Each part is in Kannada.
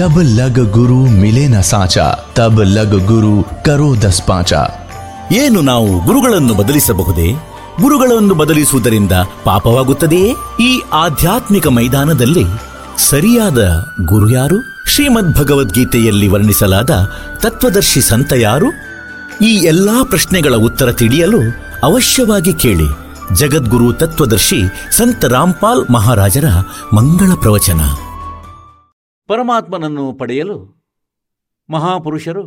जब ಲಗ ಗುರು साचा, तब ತಬ್ ಲಗ ಗುರು दस पाचा। ಏನು ನಾವು ಗುರುಗಳನ್ನು ಬದಲಿಸಬಹುದೇ? ಗುರುಗಳನ್ನು ಬದಲಿಸುವುದರಿಂದ ಪಾಪವಾಗುತ್ತದೆಯೇ? ಈ ಆಧ್ಯಾತ್ಮಿಕ ಮೈದಾನದಲ್ಲಿ ಸರಿಯಾದ ಗುರು ಯಾರು? ಶ್ರೀಮದ್ ಭಗವದ್ಗೀತೆಯಲ್ಲಿ ವರ್ಣಿಸಲಾದ ತತ್ವದರ್ಶಿ ಸಂತ ಯಾರು? ಈ ಎಲ್ಲಾ ಪ್ರಶ್ನೆಗಳ ಉತ್ತರ ತಿಳಿಯಲು ಅವಶ್ಯವಾಗಿ ಕೇಳಿ. ಜಗದ್ಗುರು ತತ್ವದರ್ಶಿ ಸಂತ ರಾಮ್ಪಾಲ್ ಮಹಾರಾಜರ ಮಂಗಳ ಪ್ರವಚನ. ಪರಮಾತ್ಮನನ್ನು ಪಡೆಯಲು ಮಹಾಪುರುಷರು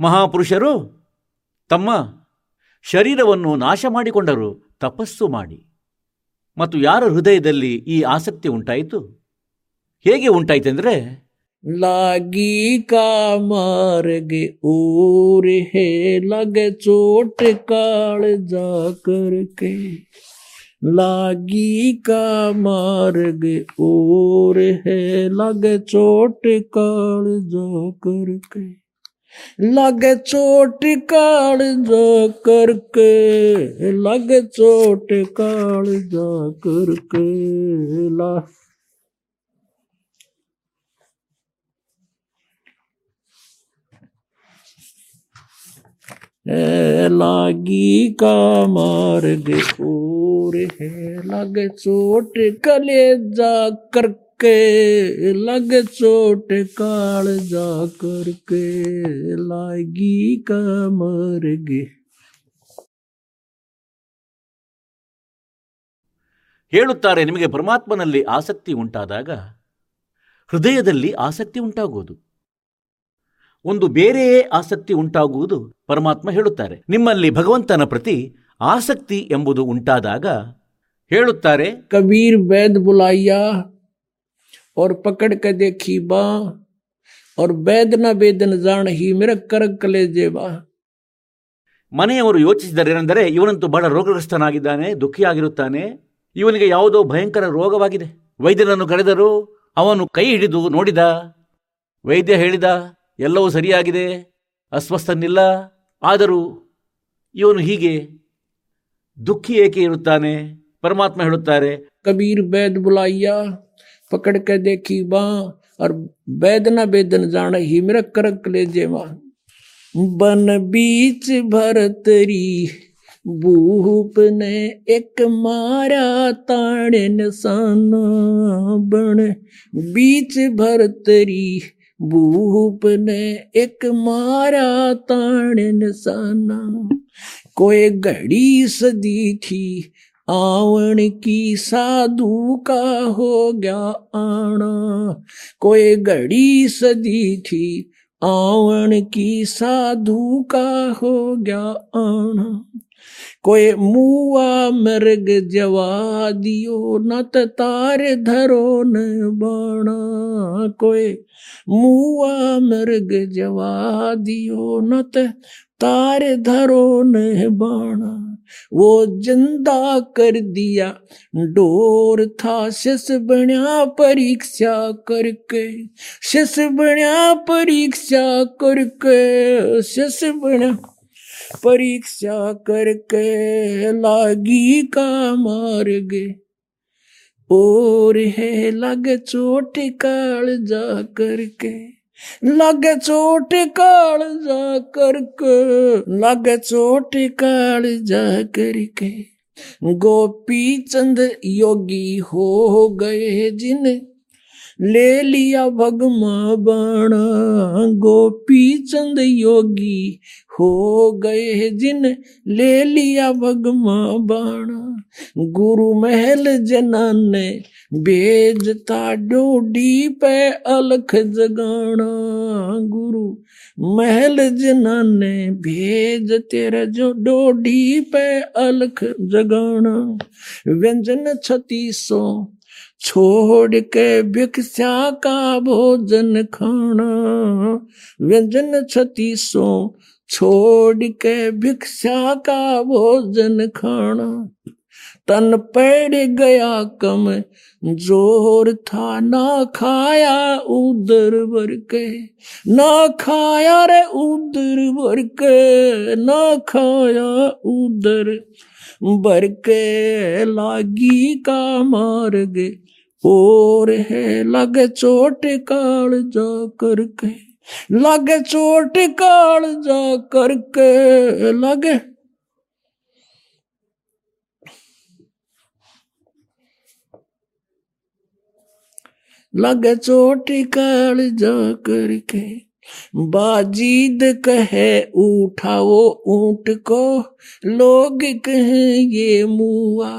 ಮಹಾಪುರುಷರು ತಮ್ಮ ಶರೀರವನ್ನು ನಾಶ ಮಾಡಿಕೊಂಡರು ತಪಸ್ಸು ಮಾಡಿ ಮತ್ತು ಯಾರ ಹೃದಯದಲ್ಲಿ ಈ ಆಸಕ್ತಿ ಉಂಟಾಯಿತು ಹೇಗೆ ಉಂಟಾಯಿತೆಂದರೆ लागी का मार्ग और है लग चोट काल जा करके लागी का मार्ग और है, लग चोट काल जा करके। लग चोट काल जा करके, लग चोट काल जा करके। ला लागी का मार्ग और है लग चोट कले जा करके लग चोट काल जा करके लागी का मार्ग ಹೇಳುತ್ತಾರೆ ನಿಮಗೆ ಪರಮಾತ್ಮನಲ್ಲಿ ಆಸಕ್ತಿ ಉಂಟಾದಾಗ ಹೃದಯದಲ್ಲಿ ಆಸಕ್ತಿ ಉಂಟಾಗುವುದು ಒಂದು ಬೇರೆಯೇ ಆಸಕ್ತಿ ಉಂಟಾಗುವುದು ಪರಮಾತ್ಮ ಹೇಳುತ್ತಾರೆ ನಿಮ್ಮಲ್ಲಿ ಭಗವಂತನ ಪ್ರತಿ ಆಸಕ್ತಿ ಎಂಬುದು ಉಂಟಾದಾಗ ಹೇಳುತ್ತಾರೆ कबीर वैद बुलाइया और पकड़ के देखी बा और वैद न वेदन जान ही मेरा कर कले जेबा ಮನೆಯವರು ಯೋಚಿಸಿದರೇನೆಂದರೆ ಇವನಂತೂ ಬಹಳ ರೋಗಗ್ರಸ್ತನಾಗಿದ್ದಾನೆ ದುಃಖಿಯಾಗಿರುತ್ತಾನೆ ಇವನಿಗೆ ಯಾವುದೋ ಭಯಂಕರ ರೋಗವಾಗಿದೆ ವೈದ್ಯರನ್ನು ಕರೆದರು ಅವನು ಕೈ ಹಿಡಿದು ನೋಡಿದ ವೈದ್ಯ ಹೇಳಿದ ಎಲ್ಲವೂ ಸರಿಯಾಗಿದೆ ಅಸ್ವಸ್ಥನಿಲ್ಲ ಆದರೂ ಇವನು ಹೀಗೆ ದುಃಖಿ ಏಕೆ ಇರುತ್ತಾನೆ ಪರಮಾತ್ಮ ಹೇಳುತ್ತಾರೆ कबीर वैद बुलाइया पकड़ के देखी बा और वैद न वेदन जान ही मेरा कर कले जेबा बन बीच भरतरी भूप ने एक मारा ताड़े निशाना बन बीच भरतरी ने एक मारा ताड़े निशाना कोई घड़ी सदी थी आवन की साधु का हो गया आना। कोई घड़ी सदी थी आवन की साधु का हो गया आना। कोई मुआ मृग जवा दियो न तार धरो न बाणा। कोई मुआ मृग जवा दियो न तार धरो न बाणा। वो ज़िंदा कर दिया, डोर था शिष बण्या परीक्षा करके। शिष बण्या परीक्षा करके शिष बण्या परीक्षा करके लागी का मार्ग। और है लग चोट काल जा करके, लग चोट काल जा करके, लग चोट काल जा करके। गोपी चंद योगी हो गए जिन ले लिया भगमा बाणा। गोपी चंद योगी हो गए जिन। ले लिया भगमा बाणा। गुरु महल जनान ने भेजता डोडी पे अलख जगाना गुरु महल जनान भेज तेरा जो डोडी पे अलख जगाना व्यंजन छत्तीसों छोड़ के भिक्षा का भोजन खाना, व्यंजन छत्तीसों छोड़ के भिक्षा का भोजन खाना। तन पड़ गया कम, ज़ोर था ना खाया उधर भर के। ना खाया रे उधर भर के, ना खाया उधर भर के। लागी का मार्ग और है, लगे चोट काल जा करके, लगे चोट काल जा करके, लगे। लगे चोट काल जा करके, बाजीद कहे उठाओ ऊँट को, लोग कहे ये मुआ।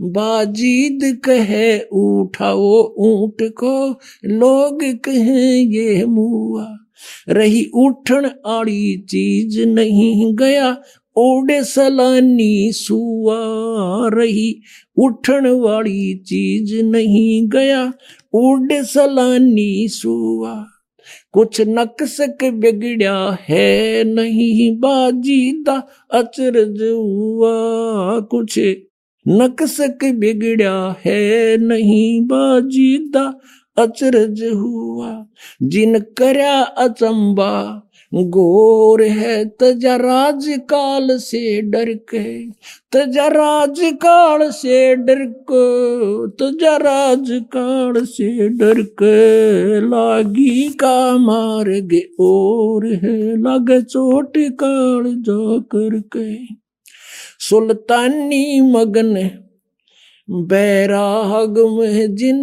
बाजीद कहे, उठाओ ऊँट को। लोग कहे, ये मुआ। रही उठन आड़ी चीज़ नहीं गया, ओडे सलानी सुआ। रही उठन वाली चीज़ नहीं गया, ओडे सलानी सुआ। कुछ नक्सक बिगड़या है नहीं, बाजीदा अचरज हुआ। कुछ नक्सक बिगड़ा है नहीं बाजीदा, अचरज हुआ। जिन करया अचंबा, गोर है तजा राज काल से डर के तजा राज काल से डर को तजा राज काल से डर के लागी का मार गे और है, लगे चोट काल जा करके। सुल्तानी मगन बैराग में जिन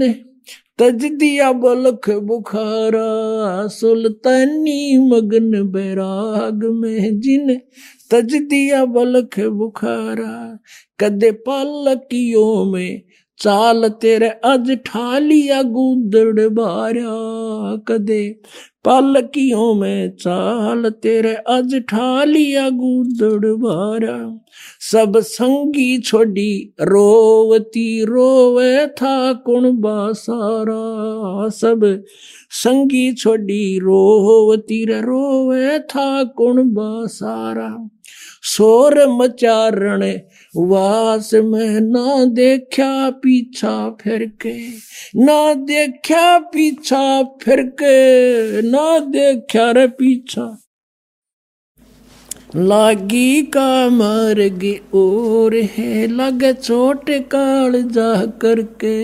तज दिया बलख बुखारा सुल्तानी मगन बैराग में जिन तज दिया बलख बुखारा कदे पालकियों में चाल तेरे अज ठालिया गुदड़ बारा कदे पालकियों में चाल तेरे अज ठालिया गुदड़ बारा सब संगी छोड़ी रोवती रोवे था कुण बासारा सब संगी छोड़ी रोवती रे रोवे था कुण बासारा शोर मचारण वास में ना देखा पीछा फिर के ना देखा पीछा फिर के ना देखा रे पीछा लागी का मार्ग और है लग चोट काल जा करके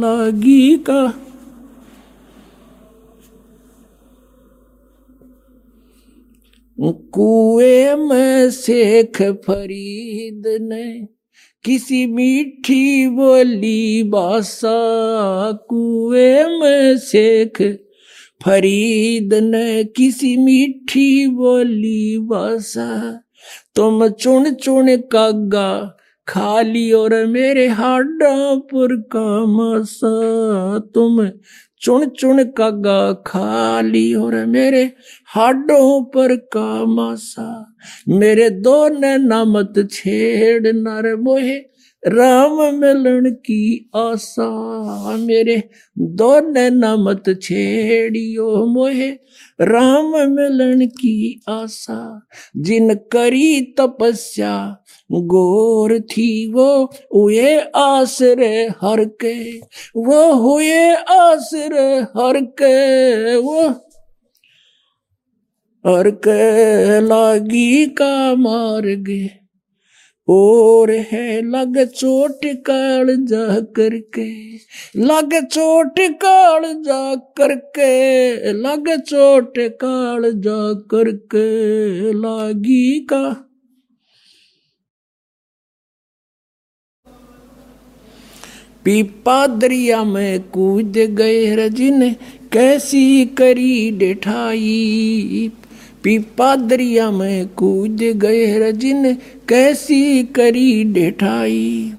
लागी का कुएँ में शेख फरीद ने किसी मीठी बोली बासा, कुएँ में शेख फरीद ने किसी मीठी बोली बासा। तुम चुन चुन कागा खाली और मेरे हाडा पर का मसा। तुम चुन चुन कागा खाली हो। और मेरे हाडों पर का मासा मेरे दो नामत छेड़ नर मोहे। राम मिलन की आशा। मेरे दो नामत छेड़ियो मोहे। राम मिलन की आशा। जिन करी तपस्या गोर थी वो हुए आसरे हर के, वो हुए आसरे हर के, वो हर के लागी का मार गे और है लग चोट काल जा करके लग चोट काल जा करके लग चोट काल जा करके लागी का पीपा दरिया में कूद गए रजिन, कैसी करी डेठाई पीपा दरिया में कूद गए रजिन, कैसी करी डेठाई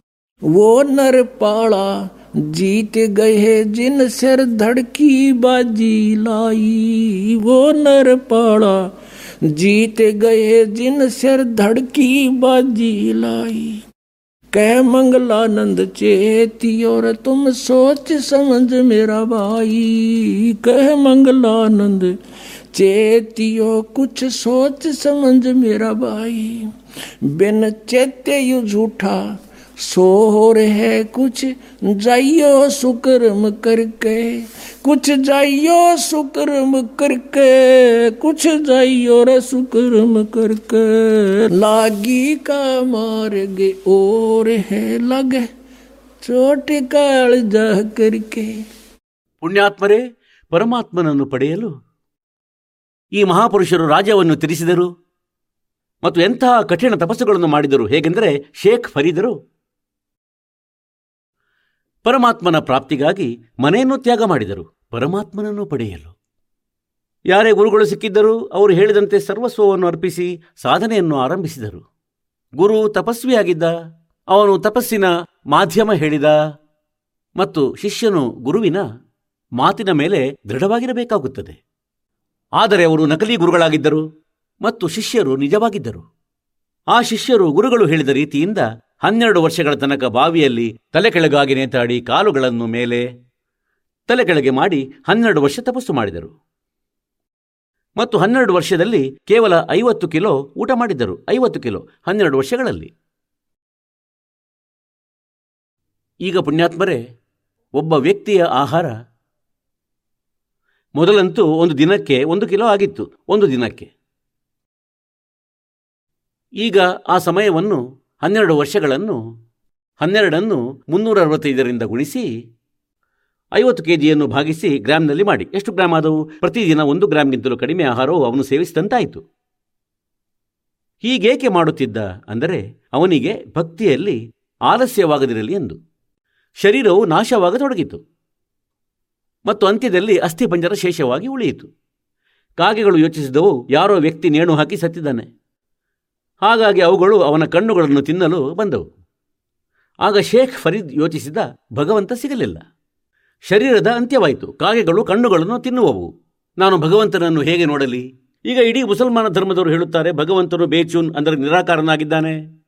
वो नर पाड़ा जीत गए जिन, सिर धड़की बाजी लाई। वो नर पाड़ा जीत गए जिन, सिर धड़की बाजी लाई। कह मंगलानंद चेती, और तुम सोच समझ मेरा भाई। कह मंगलानंद चेतियो कुछ सोच समझ मेरा भाई। बिन चेते यू झूठा सोर है कुछ जाइयो सुकर्म करके कुछ जाइयो सुकर्म करके कुछ जाइयो रे सुकर्म करके लागी का मार्ग और है लगे छोटे काल जा करके ಪುಣ್ಯಾತ್ಮರೇ ಪರಮಾತ್ಮನನ್ನು ಪಡೆಯಲು ಈ ಮಹಾಪುರುಷರು ರಾಜ್ಯವನ್ನು ತಿರಿಸಿದರು ಮತ್ತು ಎಂತಹ ಕಠಿಣ ತಪಸ್ಸುಗಳನ್ನು ಮಾಡಿದರು ಹೇಗೆಂದರೆ ಶೇಖ್ ಫರೀದರು ಪರಮಾತ್ಮನ ಪ್ರಾಪ್ತಿಗಾಗಿ ಮನೆಯನ್ನು ತ್ಯಾಗ ಮಾಡಿದರು. ಪರಮಾತ್ಮನನ್ನು ಪಡೆಯಲು. ಯಾರೇ ಗುರುಗಳು ಸಿಕ್ಕಿದ್ದರೂ ಅವರು ಹೇಳಿದಂತೆ ಸರ್ವಸ್ವವನ್ನು ಅರ್ಪಿಸಿ ಸಾಧನೆಯನ್ನು ಆರಂಭಿಸಿದರು. ಗುರು ತಪಸ್ವಿಯಾಗಿದ್ದ, ಅವನು ತಪಸ್ಸಿನ ಮಾಧ್ಯಮ ಹೇಳಿದ ಮತ್ತು ಶಿಷ್ಯನು ಗುರುವಿನ ಮಾತಿನ ಮೇಲೆ ದೃಢವಾಗಿರಬೇಕಾಗುತ್ತದೆ. ಆದರೆ ಅವರು ನಕಲಿ ಗುರುಗಳಾಗಿದ್ದರು ಮತ್ತು ಶಿಷ್ಯರು ನಿಜವಾಗಿದ್ದರು. ಆ ಶಿಷ್ಯರು ಗುರುಗಳು ಹೇಳಿದ ರೀತಿಯಿಂದ ಹನ್ನೆರಡು ವರ್ಷಗಳ ತನಕ ಬಾವಿಯಲ್ಲಿ ತಲೆ ಕೆಳಗಾಗಿ ನೇತಾಡಿ ಕಾಲುಗಳನ್ನು ಮೇಲೆ ತಲೆ ಕೆಳಗೆ ಮಾಡಿ ಹನ್ನೆರಡು ವರ್ಷ ತಪಸ್ಸು ಮಾಡಿದರು. ಮತ್ತು ಹನ್ನೆರಡು ವರ್ಷದಲ್ಲಿ ಕೇವಲ ಐವತ್ತು ಕಿಲೋ ಊಟ ಮಾಡಿದ್ದರು ಐವತ್ತು ಕಿಲೋ ಹನ್ನೆರಡು ವರ್ಷಗಳಲ್ಲಿ. ಈಗ ಪುಣ್ಯಾತ್ಮರೇ, ಒಬ್ಬ ವ್ಯಕ್ತಿಯ ಆಹಾರ ಮೊದಲಂತೂ ಒಂದು ದಿನಕ್ಕೆ ಒಂದು ಕಿಲೋ ಆಗಿತ್ತು. ಒಂದು ದಿನಕ್ಕೆ. ಈಗ ಆ ಸಮಯವನ್ನು ಹನ್ನೆರಡು ವರ್ಷಗಳನ್ನು, ಹನ್ನೆರಡನ್ನು ಮುನ್ನೂರ ಅರವತ್ತೈದರಿಂದ ಗುಣಿಸಿ, ಐವತ್ತು ಕೆಜಿಯನ್ನು ಭಾಗಿಸಿ ಗ್ರಾಮ್ನಲ್ಲಿ ಮಾಡಿ. ಎಷ್ಟು ಗ್ರಾಮ್ ಆದವು? ಪ್ರತಿದಿನ ಒಂದು ಗ್ರಾಮ್ಗಿಂತಲೂ ಕಡಿಮೆ ಆಹಾರವು ಅವನು ಸೇವಿಸಿದಂತಾಯಿತು. ಹೀಗೇಕೆ ಮಾಡುತ್ತಿದ್ದ? ಅಂದರೆ ಅವನಿಗೆ ಭಕ್ತಿಯಲ್ಲಿ ಆಲಸ್ಯವಾಗದಿರಲಿ ಎಂದು. ಶರೀರವು ನಾಶವಾಗತೊಡಗಿತು. ಮತ್ತು ಅಂತ್ಯದಲ್ಲಿ ಅಸ್ಥಿಪಂಜರ ಶೇಷವಾಗಿ ಉಳಿಯಿತು. ಕಾಗೆಗಳು ಯೋಚಿಸಿದವು, ಯಾರೋ ವ್ಯಕ್ತಿ ನೇಣು ಹಾಕಿ ಸತ್ತಿದ್ದಾನೆ. ಹಾಗಾಗಿ ಅವುಗಳು ಅವನ ಕಣ್ಣುಗಳನ್ನು ತಿನ್ನಲು ಬಂದವು. ಆಗ ಶೇಖ್ ಫರೀದ್ ಯೋಚಿಸಿದ ಭಗವಂತ ಸಿಗಲಿಲ್ಲ. ಶರೀರದ ಅಂತ್ಯವಾಯಿತು. ಕಾಗೆಗಳು ಕಣ್ಣುಗಳನ್ನು ತಿನ್ನುವವು. ನಾನು ಭಗವಂತನನ್ನು ಹೇಗೆ ನೋಡಲಿ? ಈಗ ಇಡೀ ಮುಸಲ್ಮಾನ ಧರ್ಮದವರು ಹೇಳುತ್ತಾರೆ, ಭಗವಂತನು ಬೇಚೂನ್ ಅಂದರೆ ನಿರಾಕಾರನಾಗಿದ್ದಾನೆ.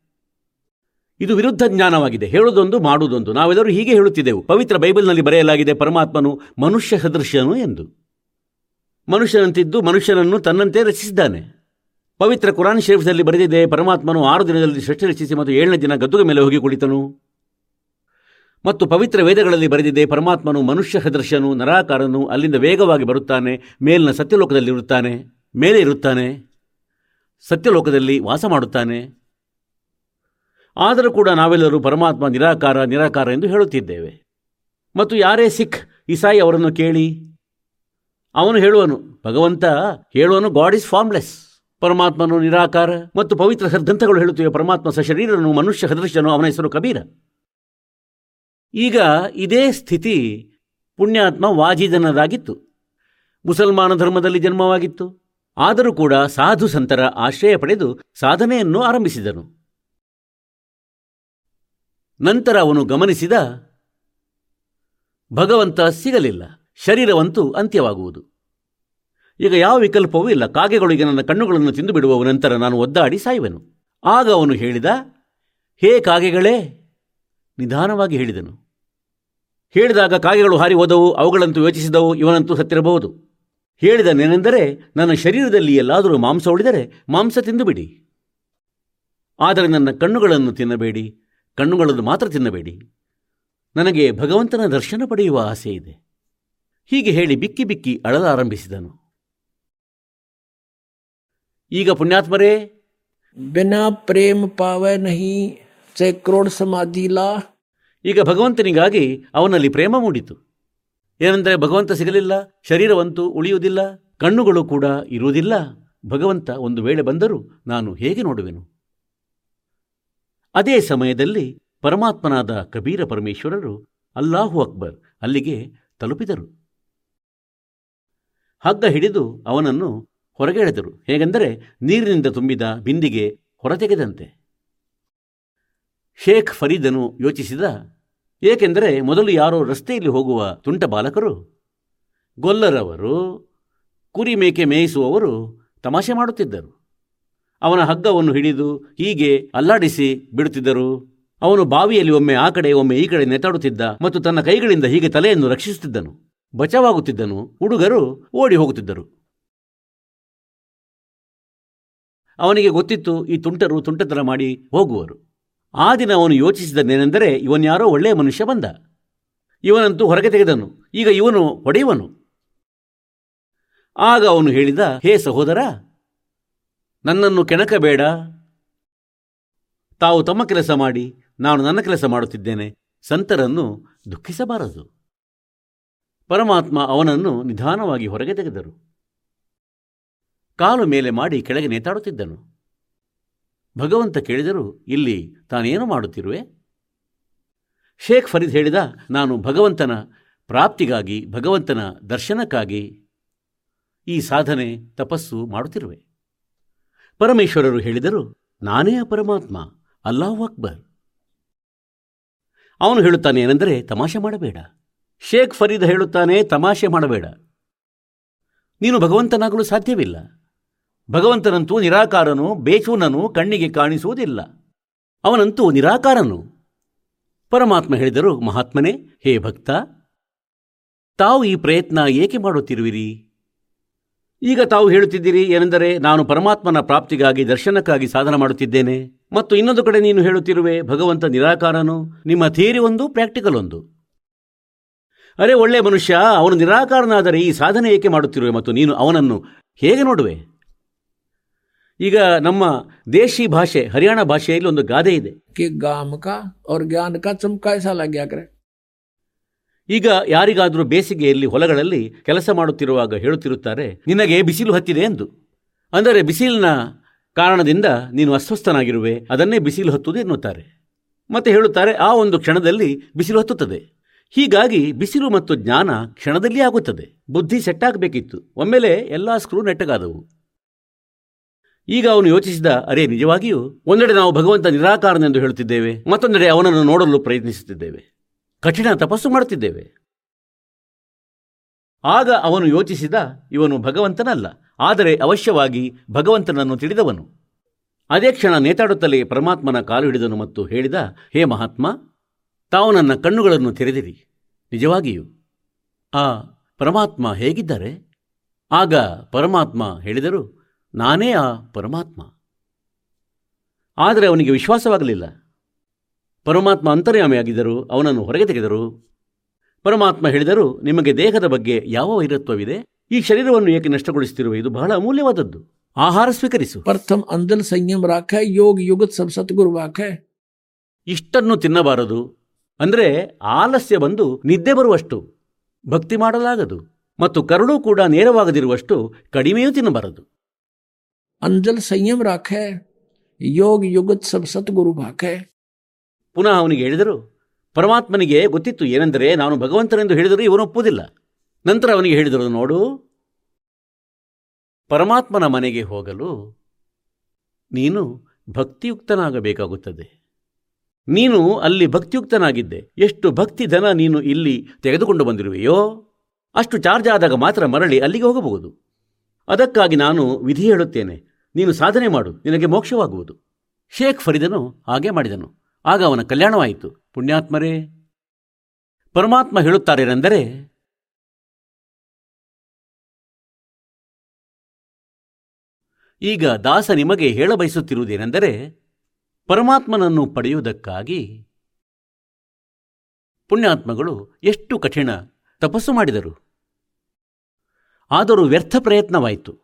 ಇದು ವಿರುದ್ಧ ಜ್ಞಾನವಾಗಿದೆ. ಹೇಳುವುದೊಂದು ಮಾಡುವುದೊಂದು ನಾವೆಲ್ಲರೂ ಹೀಗೆ ಹೇಳುತ್ತಿದ್ದೆವು. ಪವಿತ್ರ ಬೈಬಲ್ನಲ್ಲಿ ಬರೆಯಲಾಗಿದೆ, ಪರಮಾತ್ಮನು ಮನುಷ್ಯ ಸದೃಶ್ಯನು ಎಂದು. ಮನುಷ್ಯನಂತಿದ್ದು ಮನುಷ್ಯನನ್ನು ತನ್ನಂತೆ ರಚಿಸಿದ್ದಾನೆ. ಪವಿತ್ರ ಕುರಾನ್ ಶರೀಫ್ನಲ್ಲಿ ಬರೆದಿದೆ, ಪರಮಾತ್ಮನು ಆರು ದಿನದಲ್ಲಿ ಸೃಷ್ಟಿ ರಚಿಸಿ ಮತ್ತು ಏಳನೇ ದಿನ ಗದ್ದುಗೆ ಮೇಲೆ ಹೋಗಿ ಕುಳಿತನು. ಮತ್ತು ಪವಿತ್ರ ವೇದಗಳಲ್ಲಿ ಬರೆದಿದೆ, ಪರಮಾತ್ಮನು ಮನುಷ್ಯ ಸದೃಶ್ಯನು ನರಾಕಾರನು ಅಲ್ಲಿಂದ ವೇಗವಾಗಿ ಬರುತ್ತಾನೆ, ಮೇಲಿನ ಸತ್ಯಲೋಕದಲ್ಲಿ ಇರುತ್ತಾನೆ, ಮೇಲೆ ಇರುತ್ತಾನೆ, ಸತ್ಯಲೋಕದಲ್ಲಿ ವಾಸ ಮಾಡುತ್ತಾನೆ. ಆದರೂ ಕೂಡ ನಾವೆಲ್ಲರೂ ಪರಮಾತ್ಮ ನಿರಾಕಾರ ನಿರಾಕಾರ ಎಂದು ಹೇಳುತ್ತಿದ್ದೇವೆ. ಮತ್ತು ಯಾರೇ ಸಿಖ್, ಇಸಾಯಿ ಅವರನ್ನು ಕೇಳಿ, ಅವನು ಹೇಳುವನು, ಭಗವಂತ ಹೇಳುವನು, ಗಾಡ್ ಇಸ್ ಫಾರ್ಮ್ಲೆಸ್. ಪರಮಾತ್ಮನು ನಿರಾಕಾರ ಮತ್ತು ಪವಿತ್ರ ಗ್ರಂಥಗಳು ಹೇಳುತ್ತಿವೆ ಪರಮಾತ್ಮ ಸಶರೀರನು ಮನುಷ್ಯ ಸದೃಶ್ಯನು ಅವನ ಹೆಸರು ಕಬೀರ. ಈಗ ಇದೇ ಸ್ಥಿತಿ ಪುಣ್ಯಾತ್ಮ ವಾಜಿದನದಾಗಿತ್ತು ಮುಸಲ್ಮಾನ ಧರ್ಮದಲ್ಲಿ ಜನ್ಮವಾಗಿತ್ತು. ಆದರೂ ಕೂಡ ಸಾಧು ಸಂತರ ಆಶ್ರಯ ಪಡೆದು ಸಾಧನೆಯನ್ನು ಆರಂಭಿಸಿದನು. ನಂತರ ಅವನು ಗಮನಿಸಿದ ಭಗವಂತ ಸಿಗಲಿಲ್ಲ. ಶರೀರವಂತೂ ಅಂತ್ಯವಾಗುವುದು. ಈಗ ಯಾವ ವಿಕಲ್ಪವೂ ಇಲ್ಲ. ಕಾಗೆಗಳಿಗೆ ನನ್ನ ಕಣ್ಣುಗಳನ್ನು ತಿಂದು ಬಿಡುವವು ನಂತರ ನಾನು ಒದ್ದಾಡಿ ಸಾಯುವೆನು. ಆಗ ಅವನು ಹೇಳಿದ, ಹೇ ಕಾಗೆಗಳೇ, ನಿಧಾನವಾಗಿ ಹೇಳಿದನು. ಹೇಳಿದಾಗ ಕಾಗೆಗಳು ಹಾರಿ ಹೋದವು, ಅವುಗಳಂತೂ ಯೋಚಿಸಿದವು, ಇವನಂತೂ ಸತ್ತಿರಬಹುದು. ಹೇಳಿದನೇನೆಂದರೆ, ನನ್ನ ಶರೀರದಲ್ಲಿ ಎಲ್ಲಾದರೂ ಮಾಂಸ ಉಳಿದರೆ ಮಾಂಸ ತಿಂದುಬಿಡಿ. ಆದರೆ ನನ್ನ ಕಣ್ಣುಗಳನ್ನು ತಿನ್ನಬೇಡಿ, ಕಣ್ಣುಗಳನ್ನು ಮಾತ್ರ ತಿನ್ನಬೇಡಿ. ನನಗೆ ಭಗವಂತನ ದರ್ಶನ ಪಡೆಯುವ ಆಸೆ ಇದೆ ಹೀಗೆ ಹೇಳಿ ಬಿಕ್ಕಿ ಬಿಕ್ಕಿ ಅಳಲಾರಂಭಿಸಿದನು. ಈಗ ಪುಣ್ಯಾತ್ಮರೇ ಬಿನಾ ಪ್ರೇಮ ಪಾವ ನಹಿ ಸೈಕ್ರೋಡ್ ಸಮಾಧಿಲ ಈಗ ಭಗವಂತನಿಗಾಗಿ ಅವನಲ್ಲಿ ಪ್ರೇಮ ಮೂಡಿತು. ಏನೆಂದರೆ ಭಗವಂತ ಸಿಗಲಿಲ್ಲ ಶರೀರವಂತೂ ಉಳಿಯುವುದಿಲ್ಲ ಕಣ್ಣುಗಳು ಕೂಡ ಇರುವುದಿಲ್ಲ. ಭಗವಂತ ಒಂದು ವೇಳೆ ಬಂದರೂ ನಾನು ಹೇಗೆ ನೋಡುವೆನು? ಅದೇ ಸಮಯದಲ್ಲಿ ಪರಮಾತ್ಮನಾದ ಕಬೀರ ಪರಮೇಶ್ವರರು ಅಲ್ಲಾಹು ಅಕ್ಬರ್ ಅಲ್ಲಿಗೆ ತಲುಪಿದರು. ಹಗ್ಗ ಹಿಡಿದು ಅವನನ್ನು ಹೊರಗೆ ಎಳೆದರು. ಹೇಗೆಂದರೆ ನೀರಿನಿಂದ ತುಂಬಿದ ಬಿಂದಿಗೆ ಹೊರತೆಗೆದಂತೆ. ಶೇಖ್ ಫರೀದನು ಯೋಚಿಸಿದ, ಏಕೆಂದರೆ ಮೊದಲು ಯಾರೋ ರಸ್ತೆಯಲ್ಲಿ ಹೋಗುವ ತುಂಟ ಬಾಲಕರು, ಗೊಲ್ಲರವರು, ಕುರಿ ಮೇಕೆ ಮೇಯಿಸುವವರು ತಮಾಷೆ ಮಾಡುತ್ತಿದ್ದರು. ಅವನ ಹಗ್ಗವನ್ನು ಹಿಡಿದು ಹೀಗೆ ಅಲ್ಲಾಡಿಸಿ ಬಿಡುತ್ತಿದ್ದರು. ಅವನು ಬಾವಿಯಲ್ಲಿ ಒಮ್ಮೆ ಆ ಕಡೆ, ಒಮ್ಮೆ ಈ ಕಡೆ ನೆತಾಡುತ್ತಿದ್ದ ಮತ್ತು ತನ್ನ ಕೈಗಳಿಂದ ಹೀಗೆ ತಲೆಯನ್ನು ರಕ್ಷಿಸುತ್ತಿದ್ದನು. ಬಚಾವಾಗುತ್ತಿದ್ದನು. ಹುಡುಗರು ಓಡಿ ಹೋಗುತ್ತಿದ್ದರು. ಅವನಿಗೆ ಗೊತ್ತಿತ್ತು ಈ ತುಂಟರು ತುಂಟತನ ಮಾಡಿ ಹೋಗುವರು. ಆ ದಿನ ಅವನು ಯೋಚಿಸಿದನೇನೆಂದರೆ ಇವನ್ಯಾರೋ ಒಳ್ಳೆಯ ಮನುಷ್ಯ ಬಂದ. ಇವನಂತೂ ಹೊರಗೆ ತೆಗೆದನು. ಈಗ ಇವನು ಹೊಡೆಯುವನು. ಆಗ ಅವನು ಹೇಳಿದ, ಹೇ ಸಹೋದರ, ನನ್ನನ್ನು ಕೆಣಕಬೇಡ. ತಾವು ತಮ್ಮ ಕೆಲಸ ಮಾಡಿ, ನಾನು ನನ್ನ ಕೆಲಸ ಮಾಡುತ್ತಿದ್ದೇನೆ. ಸಂತರನ್ನು ದುಃಖಿಸಬಾರದು. ಪರಮಾತ್ಮ ಅವನನ್ನು ನಿಧಾನವಾಗಿ ಹೊರಗೆ ತೆಗೆದರು. ಕಾಲು ಮೇಲೆ ಮಾಡಿ ಕೆಳಗೆ ನೇತಾಡುತ್ತಿದ್ದನು. ಭಗವಂತ ಕೇಳಿದರು, ಇಲ್ಲಿ ತಾನೇನು ಮಾಡುತ್ತಿರುವೆ? ಶೇಖ್ ಫರೀದ್ ಹೇಳಿದ, ನಾನು ಭಗವಂತನ ಪ್ರಾಪ್ತಿಗಾಗಿ, ಭಗವಂತನ ದರ್ಶನಕ್ಕಾಗಿ ಈ ಸಾಧನೆ, ತಪಸ್ಸು ಮಾಡುತ್ತಿರುವೆ. ಪರಮೇಶ್ವರರು ಹೇಳಿದರು, ನಾನೇ ಪರಮಾತ್ಮ, ಅಲ್ಲಾಹು ಅಕ್ಬರ್. ಅವನು ಹೇಳುತ್ತಾನೆ ಏನೆಂದರೆ, ತಮಾಷೆ ಮಾಡಬೇಡ. ಶೇಖ್ ಫರೀದ್ ಹೇಳುತ್ತಾನೆ, ತಮಾಷೆ ಮಾಡಬೇಡ. ನೀನು ಭಗವಂತನಾಗಲು ಸಾಧ್ಯವಿಲ್ಲ. ಭಗವಂತನಂತೂ ನಿರಾಕಾರನು, ಬೇಚೂನನು ಕಣ್ಣಿಗೆ ಕಾಣಿಸುವುದಿಲ್ಲ. ಅವನಂತೂ ನಿರಾಕಾರನು. ಪರಮಾತ್ಮ ಹೇಳಿದರು, ಮಹಾತ್ಮನೇ, ಹೇ ಭಕ್ತ, ತಾವು ಈ ಪ್ರಯತ್ನ ಏಕೆ ಮಾಡುತ್ತಿರುವಿರಿ? ಈಗ ತಾವು ಹೇಳುತ್ತಿದ್ದೀರಿ ಏನೆಂದರೆ, ನಾನು ಪರಮಾತ್ಮನ ಪ್ರಾಪ್ತಿಗಾಗಿ, ದರ್ಶನಕ್ಕಾಗಿ ಸಾಧನ ಮಾಡುತ್ತಿದ್ದೇನೆ. ಮತ್ತು ಇನ್ನೊಂದು ಕಡೆ ನೀನು ಹೇಳುತ್ತಿರುವೆ, ಭಗವಂತ ನಿರಾಕಾರನು, ನಿಮ್ಮ ಥಿಯರಿ ಒಂದು, ಪ್ರಾಕ್ಟಿಕಲ್ ಒಂದು. ಅರೆ ಒಳ್ಳೆ ಮನುಷ್ಯ, ಅವನು ನಿರಾಕಾರನಾದರೆ ಈ ಸಾಧನೆ ಏಕೆ ಮಾಡುತ್ತಿರುವೆ ಮತ್ತು ನೀನು ಅವನನ್ನು ಹೇಗೆ ನೋಡುವೆ? ಈಗ ನಮ್ಮ ದೇಶಿ ಭಾಷೆ ಹರಿಯಾಣ ಭಾಷೆಯಲ್ಲಿ ಒಂದು ಗಾದೆ ಇದೆ. ಗಾಮಕ ಅವ್ರ ಜ್ಞಾನಕ ಚಮಕಾಯಿಸಲಾಗ್ಯಾಕ್ರೆ ಈಗ ಯಾರಿಗಾದರೂ ಬೇಸಿಗೆಯಲ್ಲಿ ಹೊಲಗಳಲ್ಲಿ ಕೆಲಸ ಮಾಡುತ್ತಿರುವಾಗ ಹೇಳುತ್ತಿರುತ್ತಾರೆ ನಿನಗೆ ಬಿಸಿಲು ಹತ್ತಿದೆ ಎಂದು. ಅಂದರೆ ಬಿಸಿಲಿನ ಕಾರಣದಿಂದ ನೀನು ಅಸ್ವಸ್ಥನಾಗಿರುವೆ ಅದನ್ನೇ ಬಿಸಿಲು ಹತ್ತುವುದು ಎನ್ನುತ್ತಾರೆ. ಮತ್ತೆ ಹೇಳುತ್ತಾರೆ ಆ ಒಂದು ಕ್ಷಣದಲ್ಲಿ ಬಿಸಿಲು ಹತ್ತುತ್ತದೆ. ಹೀಗಾಗಿ ಬಿಸಿಲು ಮತ್ತು ಜ್ಞಾನ ಕ್ಷಣದಲ್ಲಿ ಆಗುತ್ತದೆ. ಬುದ್ಧಿ ಸೆಟ್ಟಾಗಬೇಕಿತ್ತು. ಒಮ್ಮೆಲೆ ಎಲ್ಲ ಸ್ಕ್ರೂ ನೆಟ್ಟಗಾದವು. ಈಗ ಅವನು ಯೋಚಿಸಿದ, ಅರೆ, ನಿಜವಾಗಿಯೂ ಒಂದೆಡೆ ನಾವು ಭಗವಂತ ನಿರಾಕಾರನೆಂದು ಹೇಳುತ್ತಿದ್ದೇವೆ, ಮತ್ತೊಂದೆಡೆ ಅವನನ್ನು ನೋಡಲು ಪ್ರಯತ್ನಿಸುತ್ತಿದ್ದೇವೆ, ಕಠಿಣ ತಪಸ್ಸು ಮಾಡುತ್ತಿದ್ದೇವೆ. ಆಗ ಅವನು ಯೋಚಿಸಿದ, ಇವನು ಭಗವಂತನಲ್ಲ, ಆದರೆ ಅವಶ್ಯವಾಗಿ ಭಗವಂತನನ್ನು ತಿಳಿದವನು. ಅದೇ ಕ್ಷಣ ನೇತಾಡುತ್ತಲೇ ಪರಮಾತ್ಮನ ಕಾಲು ಹಿಡಿದನು ಮತ್ತು ಹೇಳಿದ, ಹೇ ಮಹಾತ್ಮ, ತಾವು ನನ್ನ ಕಣ್ಣುಗಳನ್ನು ತೆರೆದಿರಿ, ನಿಜವಾಗಿಯೂ. ಆ ಪರಮಾತ್ಮ ಹೇಗಿದ್ದಾರೆ? ಆಗ ಪರಮಾತ್ಮ ಹೇಳಿದರು ನಾನೇ ಆ ಪರಮಾತ್ಮ. ಆದರೆ ಅವನಿಗೆ ವಿಶ್ವಾಸವಾಗಲಿಲ್ಲ. ಪರಮಾತ್ಮ ಅಂತರ್ಯಾಮಿಯಾಗಿದ್ದರು ಅವನನ್ನು ಹೊರಗೆ ತೆಗೆದರು. ಪರಮಾತ್ಮ ಹೇಳಿದರು ನಿಮಗೆ ದೇಹದ ಬಗ್ಗೆ ಯಾವ ವೈರತ್ವವಿದೆ? ಈ ಶರೀರವನ್ನು ಏಕೆ ನಷ್ಟಗೊಳಿಸುತ್ತಿರುವ? ಇದು ಬಹಳ ಅಮೂಲ್ಯವಾದದ್ದು. ಆಹಾರ ಸ್ವೀಕರಿಸು. ಪ್ರಥಮ ಅಂದಲ್ ಸಂಯಮ ರಾಖ ಯೋಗ ಯುಗದ ಸಂಸತ್ಗುರು ವಾಖ ಇಷ್ಟನ್ನು ತಿನ್ನಬಾರದು. ಅಂದರೆ ಆಲಸ್ಯ ಬಂದು ನಿದ್ದೆ ಬರುವಷ್ಟು ಭಕ್ತಿ ಮಾಡಲಾಗದು. ಮತ್ತು ಕರುಳು ಕೂಡ ನೇರವಾಗದಿರುವಷ್ಟು ಕಡಿಮೆಯೂ ತಿನ್ನಬಾರದು. ಅಂಜಲ್ संयम ರಾಖೆ, ಯೋಗ ಯುಗತ್ ಸಬ್ ಸದ್ಗುರು ಭಾಕೆ ಪುನಃ ಅವನಿಗೆ ಹೇಳಿದರು, ಪರಮಾತ್ಮನಿಗೆ ಗೊತ್ತಿತ್ತು ಏನೆಂದರೆ ನಾನು ಭಗವಂತನೆಂದು ಹೇಳಿದರೂ ಇವನು ಒಪ್ಪುವುದಿಲ್ಲ. ನಂತರ ಅವನಿಗೆ ಹೇಳಿದರು, ನೋಡು, ಪರಮಾತ್ಮನ ಮನೆಗೆ ಹೋಗಲು ನೀನು ಭಕ್ತಿಯುಕ್ತನಾಗಬೇಕಾಗುತ್ತದೆ. ನೀನು ಅಲ್ಲಿ ಭಕ್ತಿಯುಕ್ತನಾಗಿದ್ದೆ. ಎಷ್ಟು ಭಕ್ತಿ ಧನ ನೀನು ಇಲ್ಲಿ ತೆಗೆದುಕೊಂಡು ಬಂದಿರುವೆಯೋ, ಅಷ್ಟು ಚಾರ್ಜ್ ಆದಾಗ ಮಾತ್ರ ಮರಳಿ ಅಲ್ಲಿಗೆ ಹೋಗಬಹುದು. ಅದಕ್ಕಾಗಿ ನಾನು ವಿಧಿ ಹೇಳುತ್ತೇನೆ. ನೀನು ಸಾಧನೆ ಮಾಡು. ನಿನಗೆ ಮೋಕ್ಷವಾಗುವುದು. ಶೇಖ್ ಫರಿದನು ಹಾಗೆ ಮಾಡಿದನು. ಆಗ ಅವನ ಕಲ್ಯಾಣವಾಯಿತು. ಪುಣ್ಯಾತ್ಮರೇ, ಪರಮಾತ್ಮ ಹೇಳುತ್ತಾರೇನೆಂದರೆ ಈಗ ದಾಸ ನಿಮಗೆ ಹೇಳಬಯಸುತ್ತಿರುವುದೇನೆಂದರೆ, ಪರಮಾತ್ಮನನ್ನು ಪಡೆಯುವುದಕ್ಕಾಗಿ ಪುಣ್ಯಾತ್ಮಗಳು ಎಷ್ಟು ಕಠಿಣ ತಪಸ್ಸು ಮಾಡಿದರು. ಆದರೂ ವ್ಯರ್ಥ ಪ್ರಯತ್ನವಾಯಿತು.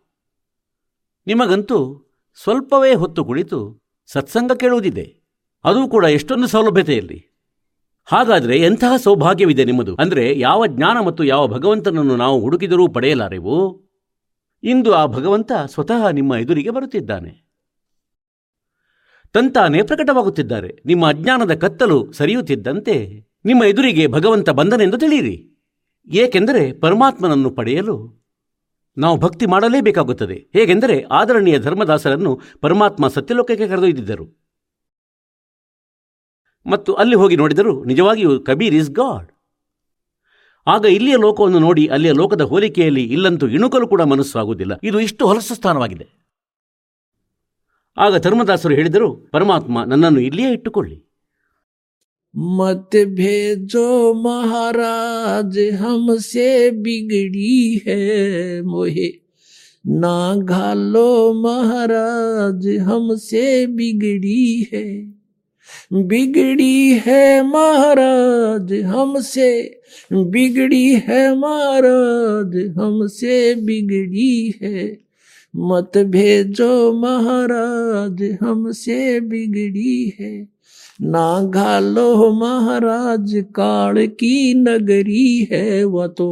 ನಿಮಗಂತೂ ಸ್ವಲ್ಪವೇ ಹೊತ್ತು ಕುಳಿತು ಸತ್ಸಂಗ ಕೇಳುವುದಿದೆ. ಅದೂ ಕೂಡ ಎಷ್ಟೊಂದು ಸೌಲಭ್ಯತೆಯಲ್ಲಿ. ಹಾಗಾದರೆ ಎಂತಹ ಸೌಭಾಗ್ಯವಿದೆ ನಿಮ್ಮದು? ಅಂದರೆ ಯಾವ ಜ್ಞಾನ ಮತ್ತು ಯಾವ ಭಗವಂತನನ್ನು ನಾವು ಹುಡುಕಿದರೂ ಪಡೆಯಲಾರೆವು? ಇಂದು ಆ ಭಗವಂತ ಸ್ವತಃ ನಿಮ್ಮ ಎದುರಿಗೆ ಬರುತ್ತಿದ್ದಾನೆ. ತಂತಾನೇ ಪ್ರಕಟವಾಗುತ್ತಿದ್ದಾರೆ. ನಿಮ್ಮ ಅಜ್ಞಾನದ ಕತ್ತಲು ಸರಿಯುತ್ತಿದ್ದಂತೆ ನಿಮ್ಮ ಎದುರಿಗೆ ಭಗವಂತ ಬಂದನೆಂದು ತಿಳಿಯಿರಿ. ಏಕೆಂದರೆ ಪರಮಾತ್ಮನನ್ನು ಪಡೆಯಲು ನಾವು ಭಕ್ತಿ ಮಾಡಲೇಬೇಕಾಗುತ್ತದೆ. ಹೇಗೆಂದರೆ ಆದರಣೀಯ ಧರ್ಮದಾಸರನ್ನು ಪರಮಾತ್ಮ ಸತ್ಯಲೋಕಕ್ಕೆ ಕರೆದೊಯ್ದಿದ್ದರು. ಮತ್ತು ಅಲ್ಲಿ ಹೋಗಿ ನೋಡಿದರು ನಿಜವಾಗಿಯೂ ಕಬೀರ್ ಇಸ್ ಗಾಡ್. ಆಗ ಇಲ್ಲಿಯ ಲೋಕವನ್ನು ನೋಡಿ ಅಲ್ಲಿಯ ಲೋಕದ ಹೋಲಿಕೆಯಲ್ಲಿ ಇಲ್ಲಂತೂ ಇಣುಕಲು ಕೂಡ ಮನಸ್ಸು ಆಗುವುದಿಲ್ಲ. ಇದು ಇಷ್ಟು ಹೊಲಸು ಸ್ಥಾನವಾಗಿದೆ. ಆಗ ಧರ್ಮದಾಸರು ಹೇಳಿದರು, ಪರಮಾತ್ಮ ನನ್ನನ್ನು ಇಲ್ಲಿಯೇ ಇಟ್ಟುಕೊಳ್ಳಿ. मत भेजो महाराज हमसे बिगड़ी है मोहे। ना घालो महाराज हमसे बिगड़ी है। बिगड़ी है महाराज हमसे, बिगड़ी है महाराज हमसे बिगड़ी है। मत भेजो महाराज हमसे बिगड़ी है ना घालो महाराज काल की नगरी है वह तो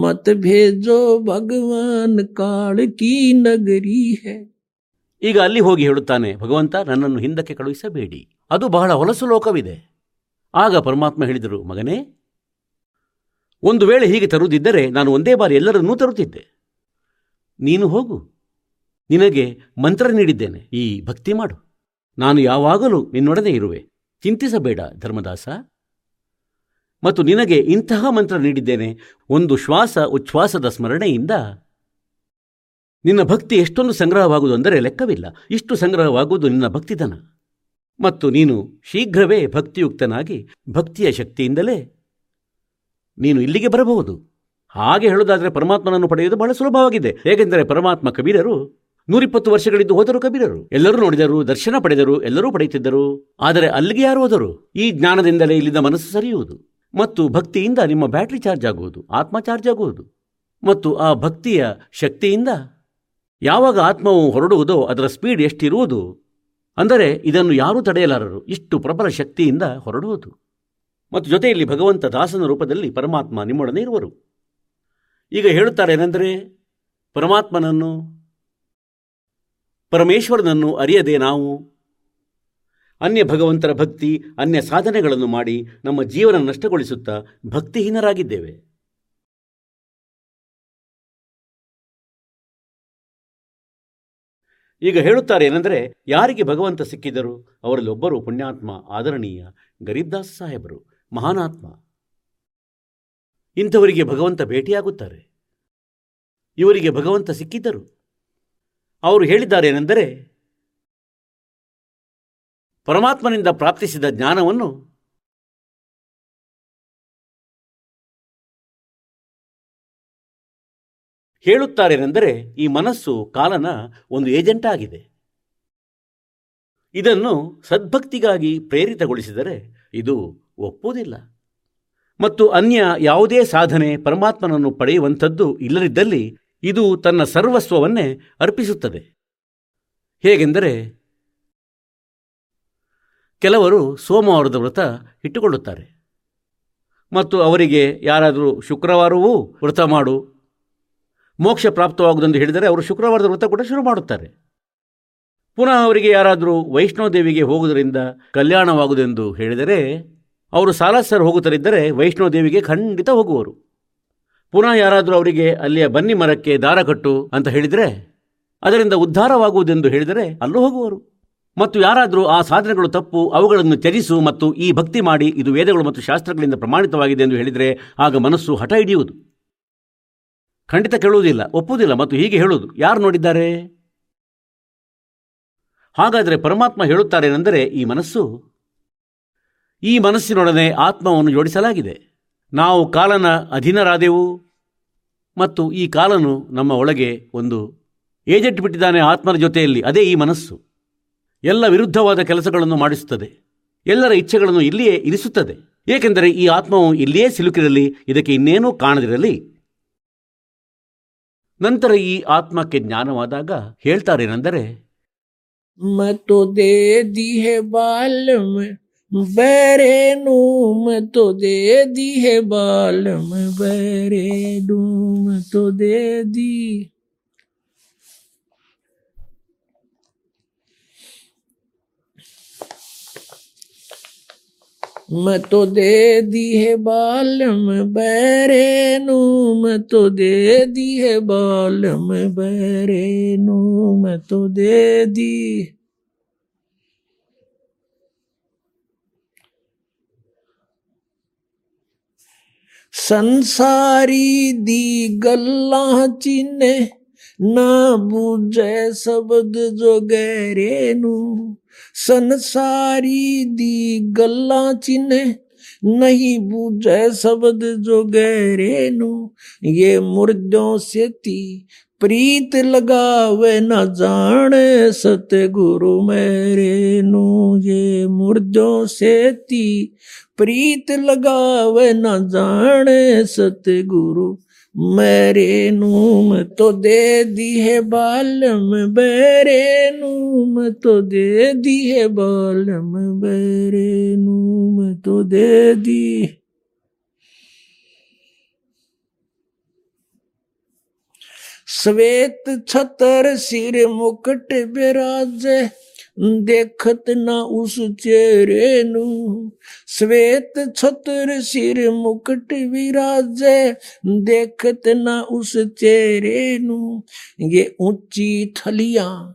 मत भेजो भगवान काल की नगरी है ಈಗ ಅಲ್ಲಿ ಹೋಗಿ ಹೇಳುತ್ತಾನೆ ಭಗವಂತ ನನ್ನನ್ನು ಹಿಂದಕ್ಕೆ ಕಳುಹಿಸಬೇಡಿ ಅದು ಬಹಳ ಹೊಲಸು ಲೋಕವಿದೆ ಆಗ ಪರಮಾತ್ಮ ಹೇಳಿದರು ಮಗನೇ ಒಂದು ವೇಳೆ ಹೀಗೆ ತರುವುದಿದ್ದರೆ ನಾನು ಒಂದೇ ಬಾರಿ ಎಲ್ಲರನ್ನೂ ತರುತ್ತಿದ್ದೆ ನೀನು ಹೋಗು ನಿನಗೆ ಮಂತ್ರ ನೀಡಿದ್ದೇನೆ. ಈ ಭಕ್ತಿ ಮಾಡು. ನಾನು ಯಾವಾಗಲೂ ನಿನ್ನೊಡನೆ ಇರುವೆ. ಚಿಂತಿಸಬೇಡ ಧರ್ಮದಾಸ. ಮತ್ತು ನಿನಗೆ ಇಂತಹ ಮಂತ್ರ ನೀಡಿದ್ದೇನೆ. ಒಂದು ಶ್ವಾಸ ಉಚ್ಛ್ವಾಸದ ಸ್ಮರಣೆಯಿಂದ. ನಿನ್ನ ಭಕ್ತಿ ಎಷ್ಟೊಂದು ಸಂಗ್ರಹವಾಗುವುದು ಅಂದರೆ ಲೆಕ್ಕವಿಲ್ಲ. ಇಷ್ಟು ಸಂಗ್ರಹವಾಗುವುದು ನಿನ್ನ ಭಕ್ತಿಧನ. ಮತ್ತು ನೀನು ಶೀಘ್ರವೇ ಭಕ್ತಿಯುಕ್ತನಾಗಿ ಭಕ್ತಿಯ ಶಕ್ತಿಯಿಂದಲೇ ನೀನು ಇಲ್ಲಿಗೆ ಬರಬಹುದು. ಹಾಗೆ ಹೇಳುವುದಾದರೆ ಪರಮಾತ್ಮನನ್ನು ಪಡೆಯುವುದು ಬಹಳ ಸುಲಭವಾಗಿದೆ. ಏಕೆಂದರೆ ಪರಮಾತ್ಮ ಕಬೀರರು ನೂರಿಪ್ಪತ್ತು ವರ್ಷಗಳಿದ್ದು ಹೋದರು ಕಬೀರರು. ಎಲ್ಲರೂ ನೋಡಿದರು, ದರ್ಶನ ಪಡೆದರು, ಎಲ್ಲರೂ ಪಡೆಯುತ್ತಿದ್ದರು. ಆದರೆ ಅಲ್ಲಿಗೆ ಯಾರು ಹೋದರು? ಈ ಜ್ಞಾನದಿಂದಲೇ ಇಲ್ಲಿಂದ ಮನಸ್ಸು ಸರಿಯುವುದು. ಮತ್ತು ಭಕ್ತಿಯಿಂದ ನಿಮ್ಮ ಬ್ಯಾಟ್ರಿ ಚಾರ್ಜ್ ಆಗುವುದು, ಆತ್ಮ ಚಾರ್ಜ್ ಆಗುವುದು. ಮತ್ತು ಆ ಭಕ್ತಿಯ ಶಕ್ತಿಯಿಂದ ಯಾವಾಗ ಆತ್ಮವು ಹೊರಡುವುದೋ ಅದರ ಸ್ಪೀಡ್ ಎಷ್ಟಿರುವುದು? ಅಂದರೆ ಇದನ್ನು ಯಾರೂ ತಡೆಯಲಾರರು, ಇಷ್ಟು ಪ್ರಬಲ ಶಕ್ತಿಯಿಂದ ಹೊರಡುವುದು. ಮತ್ತು ಜೊತೆಯಲ್ಲಿ ಭಗವಂತ ದಾಸನ ರೂಪದಲ್ಲಿ ಪರಮಾತ್ಮ ನಿಮ್ಮೊಡನೆ ಇರುವರು. ಈಗ ಹೇಳುತ್ತಾರೆ ಏನೆಂದರೆ ಪರಮಾತ್ಮನನ್ನು ಪರಮೇಶ್ವರನನ್ನು ಅರಿಯದೆ ನಾವು ಅನ್ಯ ಭಗವಂತರ ಭಕ್ತಿ, ಅನ್ಯ ಸಾಧನೆಗಳನ್ನು ಮಾಡಿ ನಮ್ಮ ಜೀವನ ನಷ್ಟಗೊಳಿಸುತ್ತಾ ಭಕ್ತಿಹೀನರಾಗಿದ್ದೇವೆ. ಈಗ ಹೇಳುತ್ತಾರೆ ಏನೆಂದರೆ, ಯಾರಿಗೆ ಭಗವಂತ ಸಿಕ್ಕಿದರು ಅವರಲ್ಲಿ ಒಬ್ಬರು ಪುಣ್ಯಾತ್ಮ, ಆದರಣೀಯ ಗರೀಬ್ದಾಸ್ ಸಾಹೇಬರು, ಮಹಾನಾತ್ಮ. ಇಂಥವರಿಗೆ ಭಗವಂತ ಭೇಟಿಯಾಗುತ್ತಾರೆ. ಇವರಿಗೆ ಭಗವಂತ ಸಿಕ್ಕಿದ್ದರು. ಅವರು ಹೇಳಿದ್ದಾರೇನೆಂದರೆ, ಪರಮಾತ್ಮನಿಂದ ಪ್ರಾಪ್ತಿಸಿದ ಜ್ಞಾನವನ್ನು ಹೇಳುತ್ತಾರೇನೆಂದರೆ, ಈ ಮನಸ್ಸು ಕಾಲನ ಒಂದು ಏಜೆಂಟ್ ಆಗಿದೆ. ಇದನ್ನು ಸದ್ಭಕ್ತಿಗಾಗಿ ಪ್ರೇರಿತಗೊಳಿಸಿದರೆ ಇದು ಒಪ್ಪುವುದಿಲ್ಲ. ಮತ್ತು ಅನ್ಯ ಯಾವುದೇ ಸಾಧನೆ ಪರಮಾತ್ಮನನ್ನು ಪಡೆಯುವಂಥದ್ದು ಇಲ್ಲದಿದ್ದಲ್ಲಿ ಇದು ತನ್ನ ಸರ್ವಸ್ವವನ್ನೇ ಅರ್ಪಿಸುತ್ತದೆ. ಹೇಗೆಂದರೆ, ಕೆಲವರು ಸೋಮವಾರದ ವ್ರತ ಇಟ್ಟುಕೊಳ್ಳುತ್ತಾರೆ. ಮತ್ತು ಅವರಿಗೆ ಯಾರಾದರೂ ಶುಕ್ರವಾರವೂ ವ್ರತ ಮಾಡು, ಮೋಕ್ಷ ಪ್ರಾಪ್ತವಾಗುವುದೆಂದು ಹೇಳಿದರೆ ಅವರು ಶುಕ್ರವಾರದ ವ್ರತ ಕೂಡ ಶುರು ಮಾಡುತ್ತಾರೆ. ಪುನಃ ಅವರಿಗೆ ಯಾರಾದರೂ ವೈಷ್ಣೋದೇವಿಗೆ ಹೋಗುವುದರಿಂದ ಕಲ್ಯಾಣವಾಗುವುದೆಂದು ಹೇಳಿದರೆ, ಅವರು ಸಾಲಸರ್ ಹೋಗುತ್ತಲಿದ್ದರೆ ವೈಷ್ಣೋದೇವಿಗೆ ಖಂಡಿತ ಹೋಗುವರು. ಪುನಃ ಯಾರಾದರೂ ಅವರಿಗೆ ಅಲ್ಲಿಯ ಬನ್ನಿ ಮರಕ್ಕೆ ದಾರ ಕಟ್ಟು ಅಂತ ಹೇಳಿದರೆ, ಅದರಿಂದ ಉದ್ಧಾರವಾಗುವುದೆಂದು ಹೇಳಿದರೆ ಅಲ್ಲೂ ಹೋಗುವರು. ಮತ್ತು ಯಾರಾದರೂ ಆ ಸಾಧನೆಗಳು ತಪ್ಪು, ಅವುಗಳನ್ನು ತ್ಯಜಿಸು ಮತ್ತು ಈ ಭಕ್ತಿ ಮಾಡಿ ಇದು ವೇದಗಳು ಮತ್ತು ಶಾಸ್ತ್ರಗಳಿಂದ ಪ್ರಮಾಣಿತವಾಗಿದೆ ಎಂದು ಹೇಳಿದರೆ ಆಗ ಮನಸ್ಸು ಹಠ ಹಿಡಿಯುವುದು. ಖಂಡಿತ ಕೇಳುವುದಿಲ್ಲ, ಒಪ್ಪುವುದಿಲ್ಲ ಮತ್ತು ಹೀಗೆ ಹೇಳುವುದು. ಯಾರು ನೋಡಿದ್ದಾರೆ? ಹಾಗಾದರೆ ಪರಮಾತ್ಮ ಹೇಳುತ್ತಾರೇನೆಂದರೆ ಈ ಮನಸ್ಸು. ಈ ಮನಸ್ಸಿನೊಡನೆ ಆತ್ಮವನ್ನು ಜೋಡಿಸಲಾಗಿದೆ. ನಾವು ಕಾಲನ ಅಧೀನರಾದೆವು ಮತ್ತು ಈ ಕಾಲನು ನಮ್ಮ ಒಳಗೆ ಒಂದು ಏಜೆಂಟ್ ಬಿಟ್ಟಿದ್ದಾನೆ ಆತ್ಮನ ಜೊತೆಯಲ್ಲಿ, ಅದೇ ಈ ಮನಸ್ಸು. ಎಲ್ಲ ವಿರುದ್ಧವಾದ ಕೆಲಸಗಳನ್ನು ಮಾಡಿಸುತ್ತದೆ. ಎಲ್ಲರ ಇಚ್ಛೆಗಳನ್ನು ಇಲ್ಲಿಯೇ ಇರಿಸುತ್ತದೆ. ಏಕೆಂದರೆ ಈ ಆತ್ಮವು ಇಲ್ಲಿಯೇ ಸಿಲುಕಿರಲಿ, ಇದಕ್ಕೆ ಇನ್ನೇನೂ ಕಾಣದಿರಲಿ. ನಂತರ ಈ ಆತ್ಮಕ್ಕೆ ಜ್ಞಾನವಾದಾಗ ಹೇಳ್ತಾರೇನೆಂದರೆ बैरे नूम तो दे दी है बालम, बैरे डूम तो दे दी। मैं तो दे दी है बालम, बैरे नूम तो दे दी है बालम, बैरे नूम तो दे दी। संसारी दी गल्ला चिन्हे ना बूझे शब्द जो गहरेनू। संसारी दी गल्ला चिन्हे नहीं बूझे शब्द जो गहरेनू। ये मुर्दों से ती प्रीत लगावे न जाने सतगुरु मेरे नु ये मुर्दों से ती प्रीत लगावे न जाने सतगुरु, मेरे नूम तो दे दी है बालम, बेरे नूम तो दे दी है बालम, बेरे नूम तो दे दी। श्वेत छतर सिर मुकुट विराजे ਦੇਖਤ ਨਾ ਉਸ ਚਿਹਰੇ ਨੂੰ ਸਵੇਤ ਛਤਰ ਸਿਰ ਮੁਕਟ ਵਿਰਾਜੇ ਦੇਖਤ ਨਾ ਉਸ ਚਿਹਰੇ ਨੂੰ ਇਹ ਉੱਚੀ ਥਲੀਆਂ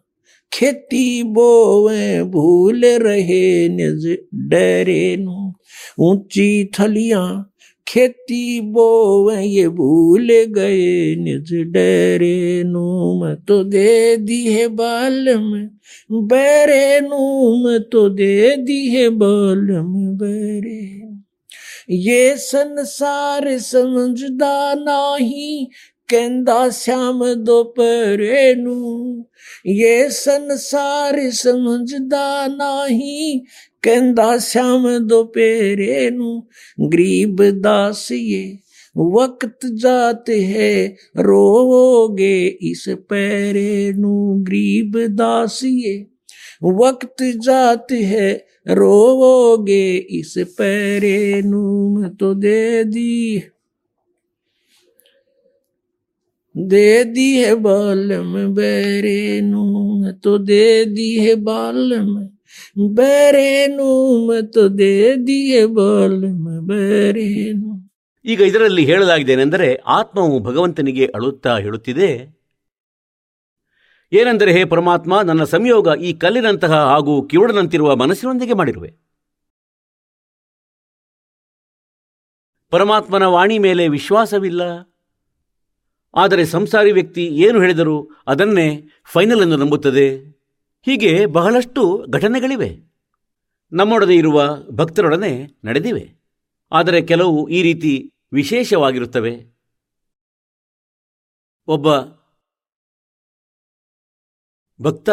खेती बोवे भूल रहे निज डरे ऊँची थलियाँ खेती बोवे ये भूल गए निज डरे नूम तो दे दी है बालम बेरे नूम तो दे दी है बालम बेरे ये संसार समझदा नाही ਕਹਿੰਦਾ ਸ਼ਾਮ ਦੁਪਹਿਰੇ ਨੂੰ ਇਹ ਸੰਸਾਰ ਸਮਝਦਾ ਨਹੀਂ ਕਹਿੰਦਾ ਸ਼ਾਮ ਦੁਪਹਿਰੇ ਨੂੰ ਗਰੀਬ ਦਾਸੀਏ वक्त जात है रोगे इस पैरे नु गरीब दासिए वक्त जात है रोगे इस पैरे नु मैं तो दे दी दे दी है बालम बेरे नु मैं तो दे दी है बालम ಬರೇನು ಮತ್ತು ಬರೇನು. ಈಗ ಇದರಲ್ಲಿ ಹೇಳಲಾಗಿದ್ದೇನೆಂದರೆ ಆತ್ಮವು ಭಗವಂತನಿಗೆ ಅಳುತ್ತಾ ಹೇಳುತ್ತಿದೆ. ಏನೆಂದರೆ ಹೇ ಪರಮಾತ್ಮ, ನನ್ನ ಸಂಯೋಗ ಈ ಕಲ್ಲಿನಂತಹ ಹಾಗೂ ಕಿವುಡನಂತಿರುವ ಮನಸ್ಸಿನೊಂದಿಗೆ ಮಾಡಿರುವೆ. ಪರಮಾತ್ಮನ ವಾಣಿ ಮೇಲೆ ವಿಶ್ವಾಸವಿಲ್ಲ. ಆದರೆ ಸಂಸಾರಿ ವ್ಯಕ್ತಿ ಏನು ಹೇಳಿದರೂ ಅದನ್ನೇ ಫೈನಲ್ ಎಂದು ನಂಬುತ್ತದೆ. ಹೀಗೆ ಬಹಳಷ್ಟು ಘಟನೆಗಳಿವೆ. ನಮ್ಮೊಡನೆ ಇರುವ ಭಕ್ತರೊಡನೆ ನಡೆದಿವೆ. ಆದರೆ ಕೆಲವು ಈ ರೀತಿ ವಿಶೇಷವಾಗಿರುತ್ತವೆ. ಒಬ್ಬ ಭಕ್ತ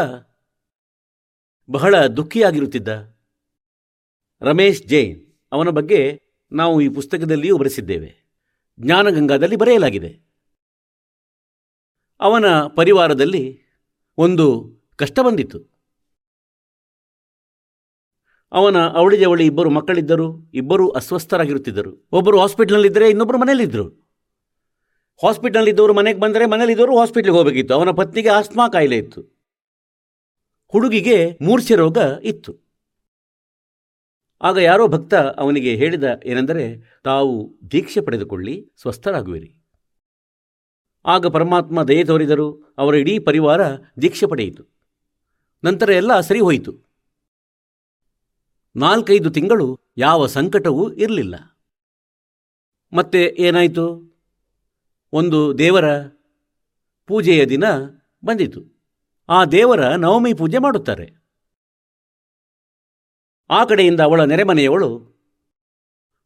ಬಹಳ ದುಃಖಿಯಾಗಿರುತ್ತಿದ್ದ ರಮೇಶ್ ಜೈನ್. ಅವನ ಬಗ್ಗೆ ನಾವು ಈ ಪುಸ್ತಕದಲ್ಲಿಯೂ ಬರೆಸಿದ್ದೇವೆ. ಜ್ಞಾನಗಂಗಾದಲ್ಲಿ ಬರೆಯಲಾಗಿದೆ. ಅವನ ಪರಿವಾರದಲ್ಲಿ ಒಂದು ಕಷ್ಟ ಬಂದಿತ್ತು. ಅವನ ಅವಳಿ ಜವಳಿ ಇಬ್ಬರು ಮಕ್ಕಳಿದ್ದರು, ಇಬ್ಬರು ಅಸ್ವಸ್ಥರಾಗಿರುತ್ತಿದ್ದರು. ಒಬ್ಬರು ಹಾಸ್ಪಿಟ್ಲಲ್ಲಿದ್ದರೆ ಇನ್ನೊಬ್ಬರು ಮನೆಯಲ್ಲಿದ್ದರು. ಹಾಸ್ಪಿಟ್ಲಲ್ಲಿದ್ದವರು ಮನೆಗೆ ಬಂದರೆ ಮನೇಲಿದ್ದವರು ಹಾಸ್ಪಿಟ್ಲಿಗೆ ಹೋಗಬೇಕಿತ್ತು. ಅವನ ಪತ್ನಿಗೆ ಆಸ್ಮಾ ಕಾಯಿಲೆ ಇತ್ತು. ಹುಡುಗಿಗೆ ಮೂರ್ಛೆ ರೋಗ ಇತ್ತು. ಆಗ ಯಾರೋ ಭಕ್ತ ಅವನಿಗೆ ಹೇಳಿದ ಏನೆಂದರೆ, ತಾವು ದೀಕ್ಷೆ ಪಡೆದುಕೊಳ್ಳಿ, ಸ್ವಸ್ಥರಾಗುವಿರಿ. ಆಗ ಪರಮಾತ್ಮ ದಯೆ ತೋರಿದರು. ಅವರ ಇಡೀ ಪರಿವಾರ ದೀಕ್ಷೆ ಪಡೆಯಿತು. ನಂತರ ಎಲ್ಲ ಸರಿ ಹೋಯಿತು ನಾಲ್ಕೈದು ತಿಂಗಳು ಯಾವ ಸಂಕಟವೂ ಇರಲಿಲ್ಲ. ಮತ್ತೆ ಏನಾಯಿತು? ಒಂದು ದೇವರ ಪೂಜೆಯ ದಿನ ಬಂದಿತು. ಆ ದೇವರ ನವಮಿ ಪೂಜೆ ಮಾಡುತ್ತಾರೆ. ಆ ಕಡೆಯಿಂದ ಅವಳ ನೆರೆಮನೆಯವಳು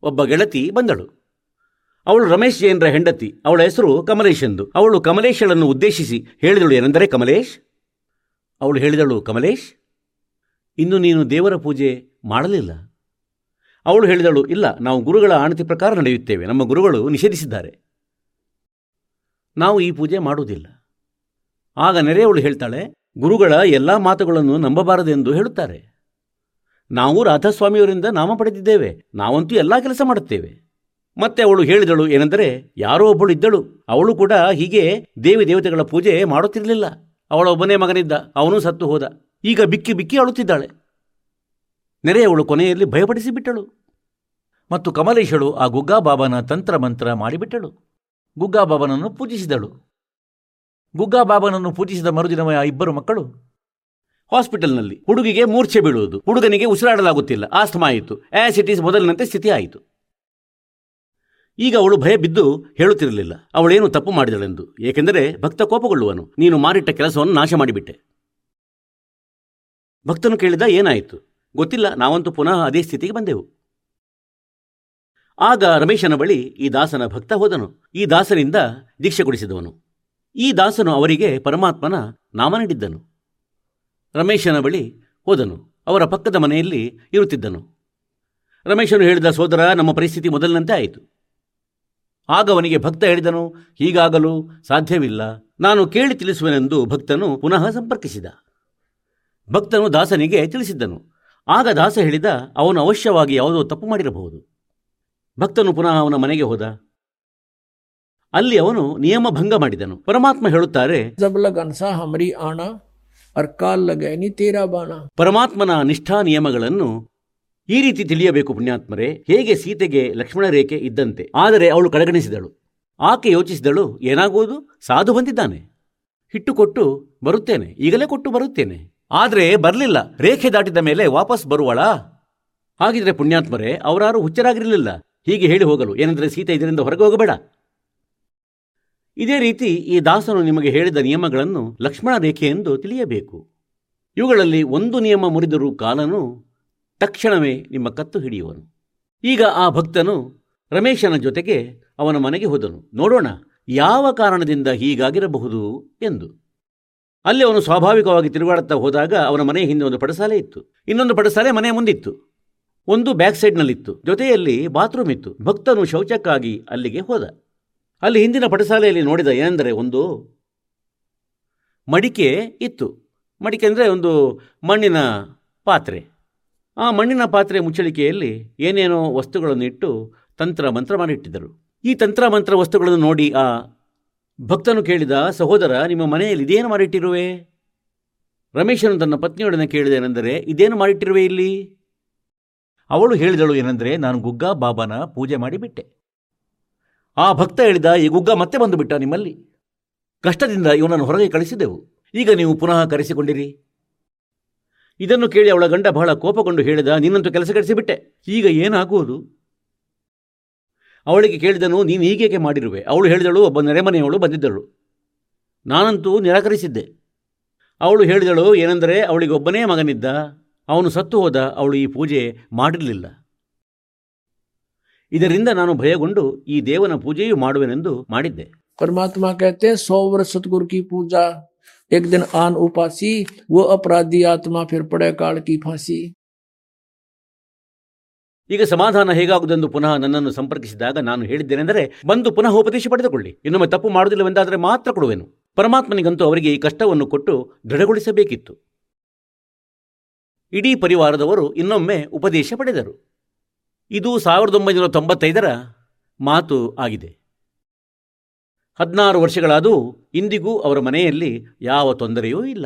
ಒಬ್ಬ ಗೆಳತಿ ಬಂದಳು. ಅವಳು ರಮೇಶ್ ಜೈನ್ರ ಹೆಂಡತಿ, ಅವಳ ಹೆಸರು ಕಮಲೇಶ್ ಎಂದು. ಅವಳು ಕಮಲೇಶಳನ್ನು ಉದ್ದೇಶಿಸಿ ಹೇಳಿದಳು ಏನೆಂದರೆ, ಕಮಲೇಶ್ ಅವಳು ಹೇಳಿದಳು, ಕಮಲೇಶ್, ಇನ್ನು ನೀನು ದೇವರ ಪೂಜೆ ಮಾಡಲಿಲ್ಲ. ಅವಳು ಹೇಳಿದಳು, ಇಲ್ಲ, ನಾವು ಗುರುಗಳ ಆಣತಿ ಪ್ರಕಾರ ನಡೆಯುತ್ತೇವೆ, ನಮ್ಮ ಗುರುಗಳು ನಿಷೇಧಿಸಿದ್ದಾರೆ. ನಾವು ಈ ಪೂಜೆ ಮಾಡುವುದಿಲ್ಲ. ಆಗ ನೆರೆಯವಳು ಹೇಳ್ತಾಳೆ, ಗುರುಗಳ ಎಲ್ಲ ಮಾತುಗಳನ್ನು ನಂಬಬಾರದೆಂದು ಹೇಳುತ್ತಾರೆ. ನಾವು ರಾಧಾಸ್ವಾಮಿಯವರಿಂದ ನಾಮ ಪಡೆದಿದ್ದೇವೆ, ನಾವಂತೂ ಎಲ್ಲ ಕೆಲಸ ಮಾಡುತ್ತೇವೆ. ಮತ್ತೆ ಅವಳು ಹೇಳಿದಳು, ಏನೆಂದರೆ, ಯಾರೋ ಒಬ್ಬಳು ಇದ್ದಳು, ಅವಳು ಕೂಡ ಹೀಗೆ ದೇವಿ ದೇವತೆಗಳ ಪೂಜೆ ಮಾಡುತ್ತಿರಲಿಲ್ಲ. ಅವಳ ಒಬ್ಬನೇ ಮಗನಿದ್ದ, ಅವನೂ ಸತ್ತು ಹೋದ. ಈಗ ಬಿಕ್ಕಿ ಬಿಕ್ಕಿ ಅಳುತ್ತಿದ್ದಾಳೆ. ನೆರೆಯವಳು ಕೊನೆಯಲ್ಲಿ ಭಯಪಡಿಸಿಬಿಟ್ಟಳು. ಮತ್ತು ಕಮಲೇಶಳು ಆ ಗುಗ್ಗಾಬಾಬನ ತಂತ್ರ ಮಂತ್ರ ಮಾಡಿಬಿಟ್ಟಳು. ಗುಗ್ಗಾಬಾಬನನ್ನು ಪೂಜಿಸಿದಳು. ಗುಗ್ಗಾಬಾಬನನ್ನು ಪೂಜಿಸಿದ ಮರುದಿನವೇ ಆ ಇಬ್ಬರು ಮಕ್ಕಳು. ಹಾಸ್ಪಿಟಲ್ನಲ್ಲಿ ಹುಡುಗಿಗೆ ಮೂರ್ಛೆ ಬೀಳುವುದು, ಹುಡುಗನಿಗೆ ಉಸಿರಾಡಲಾಗುತ್ತಿಲ್ಲ ಆಸ್ತಮಾ ಆಯಿತು. ಆಸಿಟಿಸ್ ಮೊದಲಿನಂತೆ ಸ್ಥಿತಿ ಆಯಿತು ಈಗ ಅವಳು ಭಯ ಬಿದ್ದು ಹೇಳುತ್ತಿರಲಿಲ್ಲ. ಅವಳೇನು ತಪ್ಪು ಮಾಡಿದಳೆಂದು. ಏಕೆಂದರೆ ಭಕ್ತ ಕೋಪಗೊಳ್ಳುವನು. ನೀನು ಮಾರಿಟ್ಟ ಕೆಲಸವನ್ನು ನಾಶ ಮಾಡಿಬಿಟ್ಟೆ. ಭಕ್ತನು ಕೇಳಿದ, ಏನಾಯಿತು? ಗೊತ್ತಿಲ್ಲ, ನಾವಂತೂ ಪುನಃ ಅದೇ ಸ್ಥಿತಿಗೆ ಬಂದೆವು. ಆಗ ರಮೇಶನ ಬಳಿ ಈ ದಾಸನ ಭಕ್ತ ಹೋದನು. ಈ ದಾಸನಿಂದ ದೀಕ್ಷೆ ಕೊಡಿಸಿದವನು. ಈ ದಾಸನು ಅವರಿಗೆ ಪರಮಾತ್ಮನ ನಾಮ ನೀಡಿದ್ದನು. ರಮೇಶನ ಬಳಿ ಹೋದನು. ಅವರ ಪಕ್ಕದ ಮನೆಯಲ್ಲಿ ಇರುತ್ತಿದ್ದನು. ರಮೇಶನು ಹೇಳಿದ, ಸೋದರ, ನಮ್ಮ ಪರಿಸ್ಥಿತಿ ಮೊದಲಿನಂತೆ ಆಯಿತು. ಆಗ ಅವನಿಗೆ ಭಕ್ತ ಹೇಳಿದನು ಹೀಗಾಗಲು ಸಾಧ್ಯವಿಲ್ಲ. ನಾನು ಕೇಳಿ ತಿಳಿಸುವನೆಂದು ಭಕ್ತನು ಪುನಃ ಸಂಪರ್ಕಿಸಿದ. ಭಕ್ತನು ದಾಸನಿಗೆ ತಿಳಿಸಿದ್ದನು. ಆಗ ದಾಸ ಹೇಳಿದ ಅವನು ಅವಶ್ಯವಾಗಿ ಯಾವುದೋ ತಪ್ಪು ಮಾಡಿರಬಹುದು. ಭಕ್ತನು ಪುನಃ ಅವನ ಮನೆಗೆ ಹೋದ. ಅಲ್ಲಿ ಅವನು ನಿಯಮ ಭಂಗ ಮಾಡಿದನು. ಪರಮಾತ್ಮ ಹೇಳುತ್ತಾರೆ ಪರಮಾತ್ಮನ ನಿಷ್ಠಾ ನಿಯಮಗಳನ್ನು ಈ ರೀತಿ ತಿಳಿಯಬೇಕು ಪುಣ್ಯಾತ್ಮರೇ, ಹೇಗೆ ಸೀತೆಗೆ ಲಕ್ಷ್ಮಣ ರೇಖೆ ಇದ್ದಂತೆ. ಆದರೆ ಅವಳು ಕಡೆಗಣಿಸಿದಳು. ಆಕೆ ಯೋಚಿಸಿದಳು, ಏನಾಗುವುದು? ಸಾಧು ಬಂದಿದ್ದಾನೆ. ಹಿಟ್ಟು ಕೊಟ್ಟು ಬರುತ್ತೇನೆ, ಈಗಲೇ ಕೊಟ್ಟು ಬರುತ್ತೇನೆ. ಆದರೆ ಬರಲಿಲ್ಲ, ರೇಖೆ ದಾಟಿದ ಮೇಲೆ ವಾಪಸ್ ಬರುವಳಾ? ಹಾಗಿದ್ರೆ ಪುಣ್ಯಾತ್ಮರೇ, ಅವರಾರು ಹುಚ್ಚರಾಗಿರಲಿಲ್ಲ. ಹೀಗೆ ಹೇಳಿ ಹೋಗಲು, ಏನೆಂದರೆ ಸೀತೆ ಇದರಿಂದ ಹೊರಗೆ ಹೋಗಬೇಡ. ಇದೇ ರೀತಿ ಈ ದಾಸನು ನಿಮಗೆ ಹೇಳಿದ ನಿಯಮಗಳನ್ನು ಲಕ್ಷ್ಮಣ ರೇಖೆ ಎಂದು ತಿಳಿಯಬೇಕು. ಇವುಗಳಲ್ಲಿ ಒಂದು ನಿಯಮ ಮುರಿದರೂ ಕಾಲನು ತಕ್ಷಣವೇ ನಿಮ್ಮ ಕತ್ತು ಹಿಡಿಯುವನು. ಈಗ ಆ ಭಕ್ತನು ರಮೇಶನ ಜೊತೆಗೆ ಅವನ ಮನೆಗೆ ಹೋದನು. ನೋಡೋಣ, ಯಾವ ಕಾರಣದಿಂದ ಹೀಗಾಗಿರಬಹುದು ಎಂದು. ಅಲ್ಲಿ ಅವನು ಸ್ವಾಭಾವಿಕವಾಗಿ ತಿರುಗಾಡುತ್ತಾ ಹೋದಾಗ ಅವನ ಮನೆಯ ಹಿಂದೆ ಒಂದು ಪಡಸಾಲೆ ಇತ್ತು. ಇನ್ನೊಂದು ಪಡಸಾಲೆ ಮನೆಯ ಮುಂದಿತ್ತು. ಒಂದು ಬ್ಯಾಕ್ ಸೈಡ್ನಲ್ಲಿತ್ತು. ಜೊತೆಯಲ್ಲಿ ಬಾತ್ರೂಮ್ ಇತ್ತು. ಭಕ್ತನು ಶೌಚಕ್ಕಾಗಿ ಅಲ್ಲಿಗೆ ಹೋದ. ಅಲ್ಲಿ ಹಿಂದಿನ ಪಡಸಾಲೆಯಲ್ಲಿ ನೋಡಿದ ಏನೆಂದರೆ ಒಂದು ಮಡಿಕೆ ಇತ್ತು. ಮಡಿಕೆ ಅಂದರೆ ಒಂದು ಮಣ್ಣಿನ ಪಾತ್ರೆ. ಆ ಮಣ್ಣಿನ ಪಾತ್ರೆ ಮುಚ್ಚಳಿಕೆಯಲ್ಲಿ ಏನೇನೋ ವಸ್ತುಗಳನ್ನು ಇಟ್ಟು ತಂತ್ರ ಮಂತ್ರ ಮಾಡಿಟ್ಟಿದ್ದರು. ಈ ತಂತ್ರ ಮಂತ್ರ ವಸ್ತುಗಳನ್ನು ನೋಡಿ ಆ ಭಕ್ತನು ಕೇಳಿದ, ಸಹೋದರ, ನಿಮ್ಮ ಮನೆಯಲ್ಲಿ ಇದೇನು ಮಾಡಿಟ್ಟಿರುವೆ? ರಮೇಶನು ತನ್ನ ಪತ್ನಿಯೊಡನೆ ಕೇಳಿದೇನೆಂದರೆ, ಇದೇನು ಮಾಡಿಟ್ಟಿರುವೆ ಇಲ್ಲಿ? ಅವಳು ಹೇಳಿದಳು ಏನೆಂದರೆ, ನಾನು ಗುಗ್ಗ, ಬಾಬಾನ ಪೂಜೆ ಮಾಡಿಬಿಟ್ಟೆ ಆ ಭಕ್ತ ಹೇಳಿದ, ಈ ಗುಗ್ಗ ಮತ್ತೆ ಬಂದುಬಿಟ್ಟ ನಿಮ್ಮಲ್ಲಿ. ಕಷ್ಟದಿಂದ ಇವನನ್ನು ಹೊರಗೆ ಕಳಿಸಿದೆವು. ಈಗ ನೀವು ಪುನಃ ಕರೆಸಿಕೊಂಡಿರಿ. ಇದನ್ನು ಕೇಳಿ ಅವಳ ಗಂಡ ಬಹಳ ಕೋಪಗೊಂಡು ಹೇಳಿದ ನಿನ್ನಂತೂ ಕೆಲಸ ಕೆಡಿಸಿಬಿಟ್ಟೆ ಈಗ ಏನಾಗುವುದು ಅವಳಿಗೆ ಕೇಳಿದನು ನೀನು ಹೀಗೇಕೆ ಮಾಡಿರುವೆ ಅವಳು ಹೇಳಿದಳು ಒಬ್ಬ ನೆರೆಮನೆಯವಳು ಬಂದಿದ್ದಳು ನಾನಂತೂ ನಿರಾಕರಿಸಿದ್ದೆ ಅವಳು ಹೇಳಿದಳು ಏನೆಂದರೆ ಅವಳಿಗೆ ಒಬ್ಬನೇ ಮಗನಿದ್ದ ಅವನು ಸತ್ತು ಹೋದ ಅವಳು ಈ ಪೂಜೆ ಮಾಡಿರಲಿಲ್ಲ ಇದರಿಂದ ನಾನು ಭಯಗೊಂಡು ಈ ದೇವನ ಪೂಜೆಯೂ ಮಾಡುವೆನೆಂದು ಮಾಡಿದ್ದೆ परमात्मा कहते हैं सौ वर्ष सतगुरु की पूजा एक दिन आन उपासी वो अपराधी आत्मा फिर पड़े काल की फांसी ಈಗ ಸಮಾಧಾನ ಹೇಗಾಗುವುದೆಂದು ಪುನಃ ನನ್ನನ್ನು ಸಂಪರ್ಕಿಸಿದಾಗ ನಾನು ಹೇಳಿದ್ದೇನೆಂದರೆ ಬಂದು ಪುನಃ ಉಪದೇಶ ಪಡೆದುಕೊಳ್ಳಿ ಇನ್ನೊಮ್ಮೆ ತಪ್ಪು ಮಾಡುವುದಿಲ್ಲವೆಂದಾದರೆ ಮಾತ್ರ ಕೊಡುವೆನು ಪರಮಾತ್ಮನಿಗಂತೂ ಅವರಿಗೆ ಈ ಕಷ್ಟವನ್ನು ಕೊಟ್ಟು ದೃಢಗೊಳಿಸಬೇಕಿತ್ತು ಇಡೀ ಪರಿವಾರದವರು ಇನ್ನೊಮ್ಮೆ ಉಪದೇಶ ಪಡೆದರು ಇದು ಸಾವಿರದ ಒಂಬೈನೂರ ತೊಂಬತ್ತೈದರ ಮಾತು ಆಗಿದೆ ಹದಿನಾರು ವರ್ಷಗಳಾದೂ ಇಂದಿಗೂ ಅವರ ಮನೆಯಲ್ಲಿ ಯಾವ ತೊಂದರೆಯೂ ಇಲ್ಲ.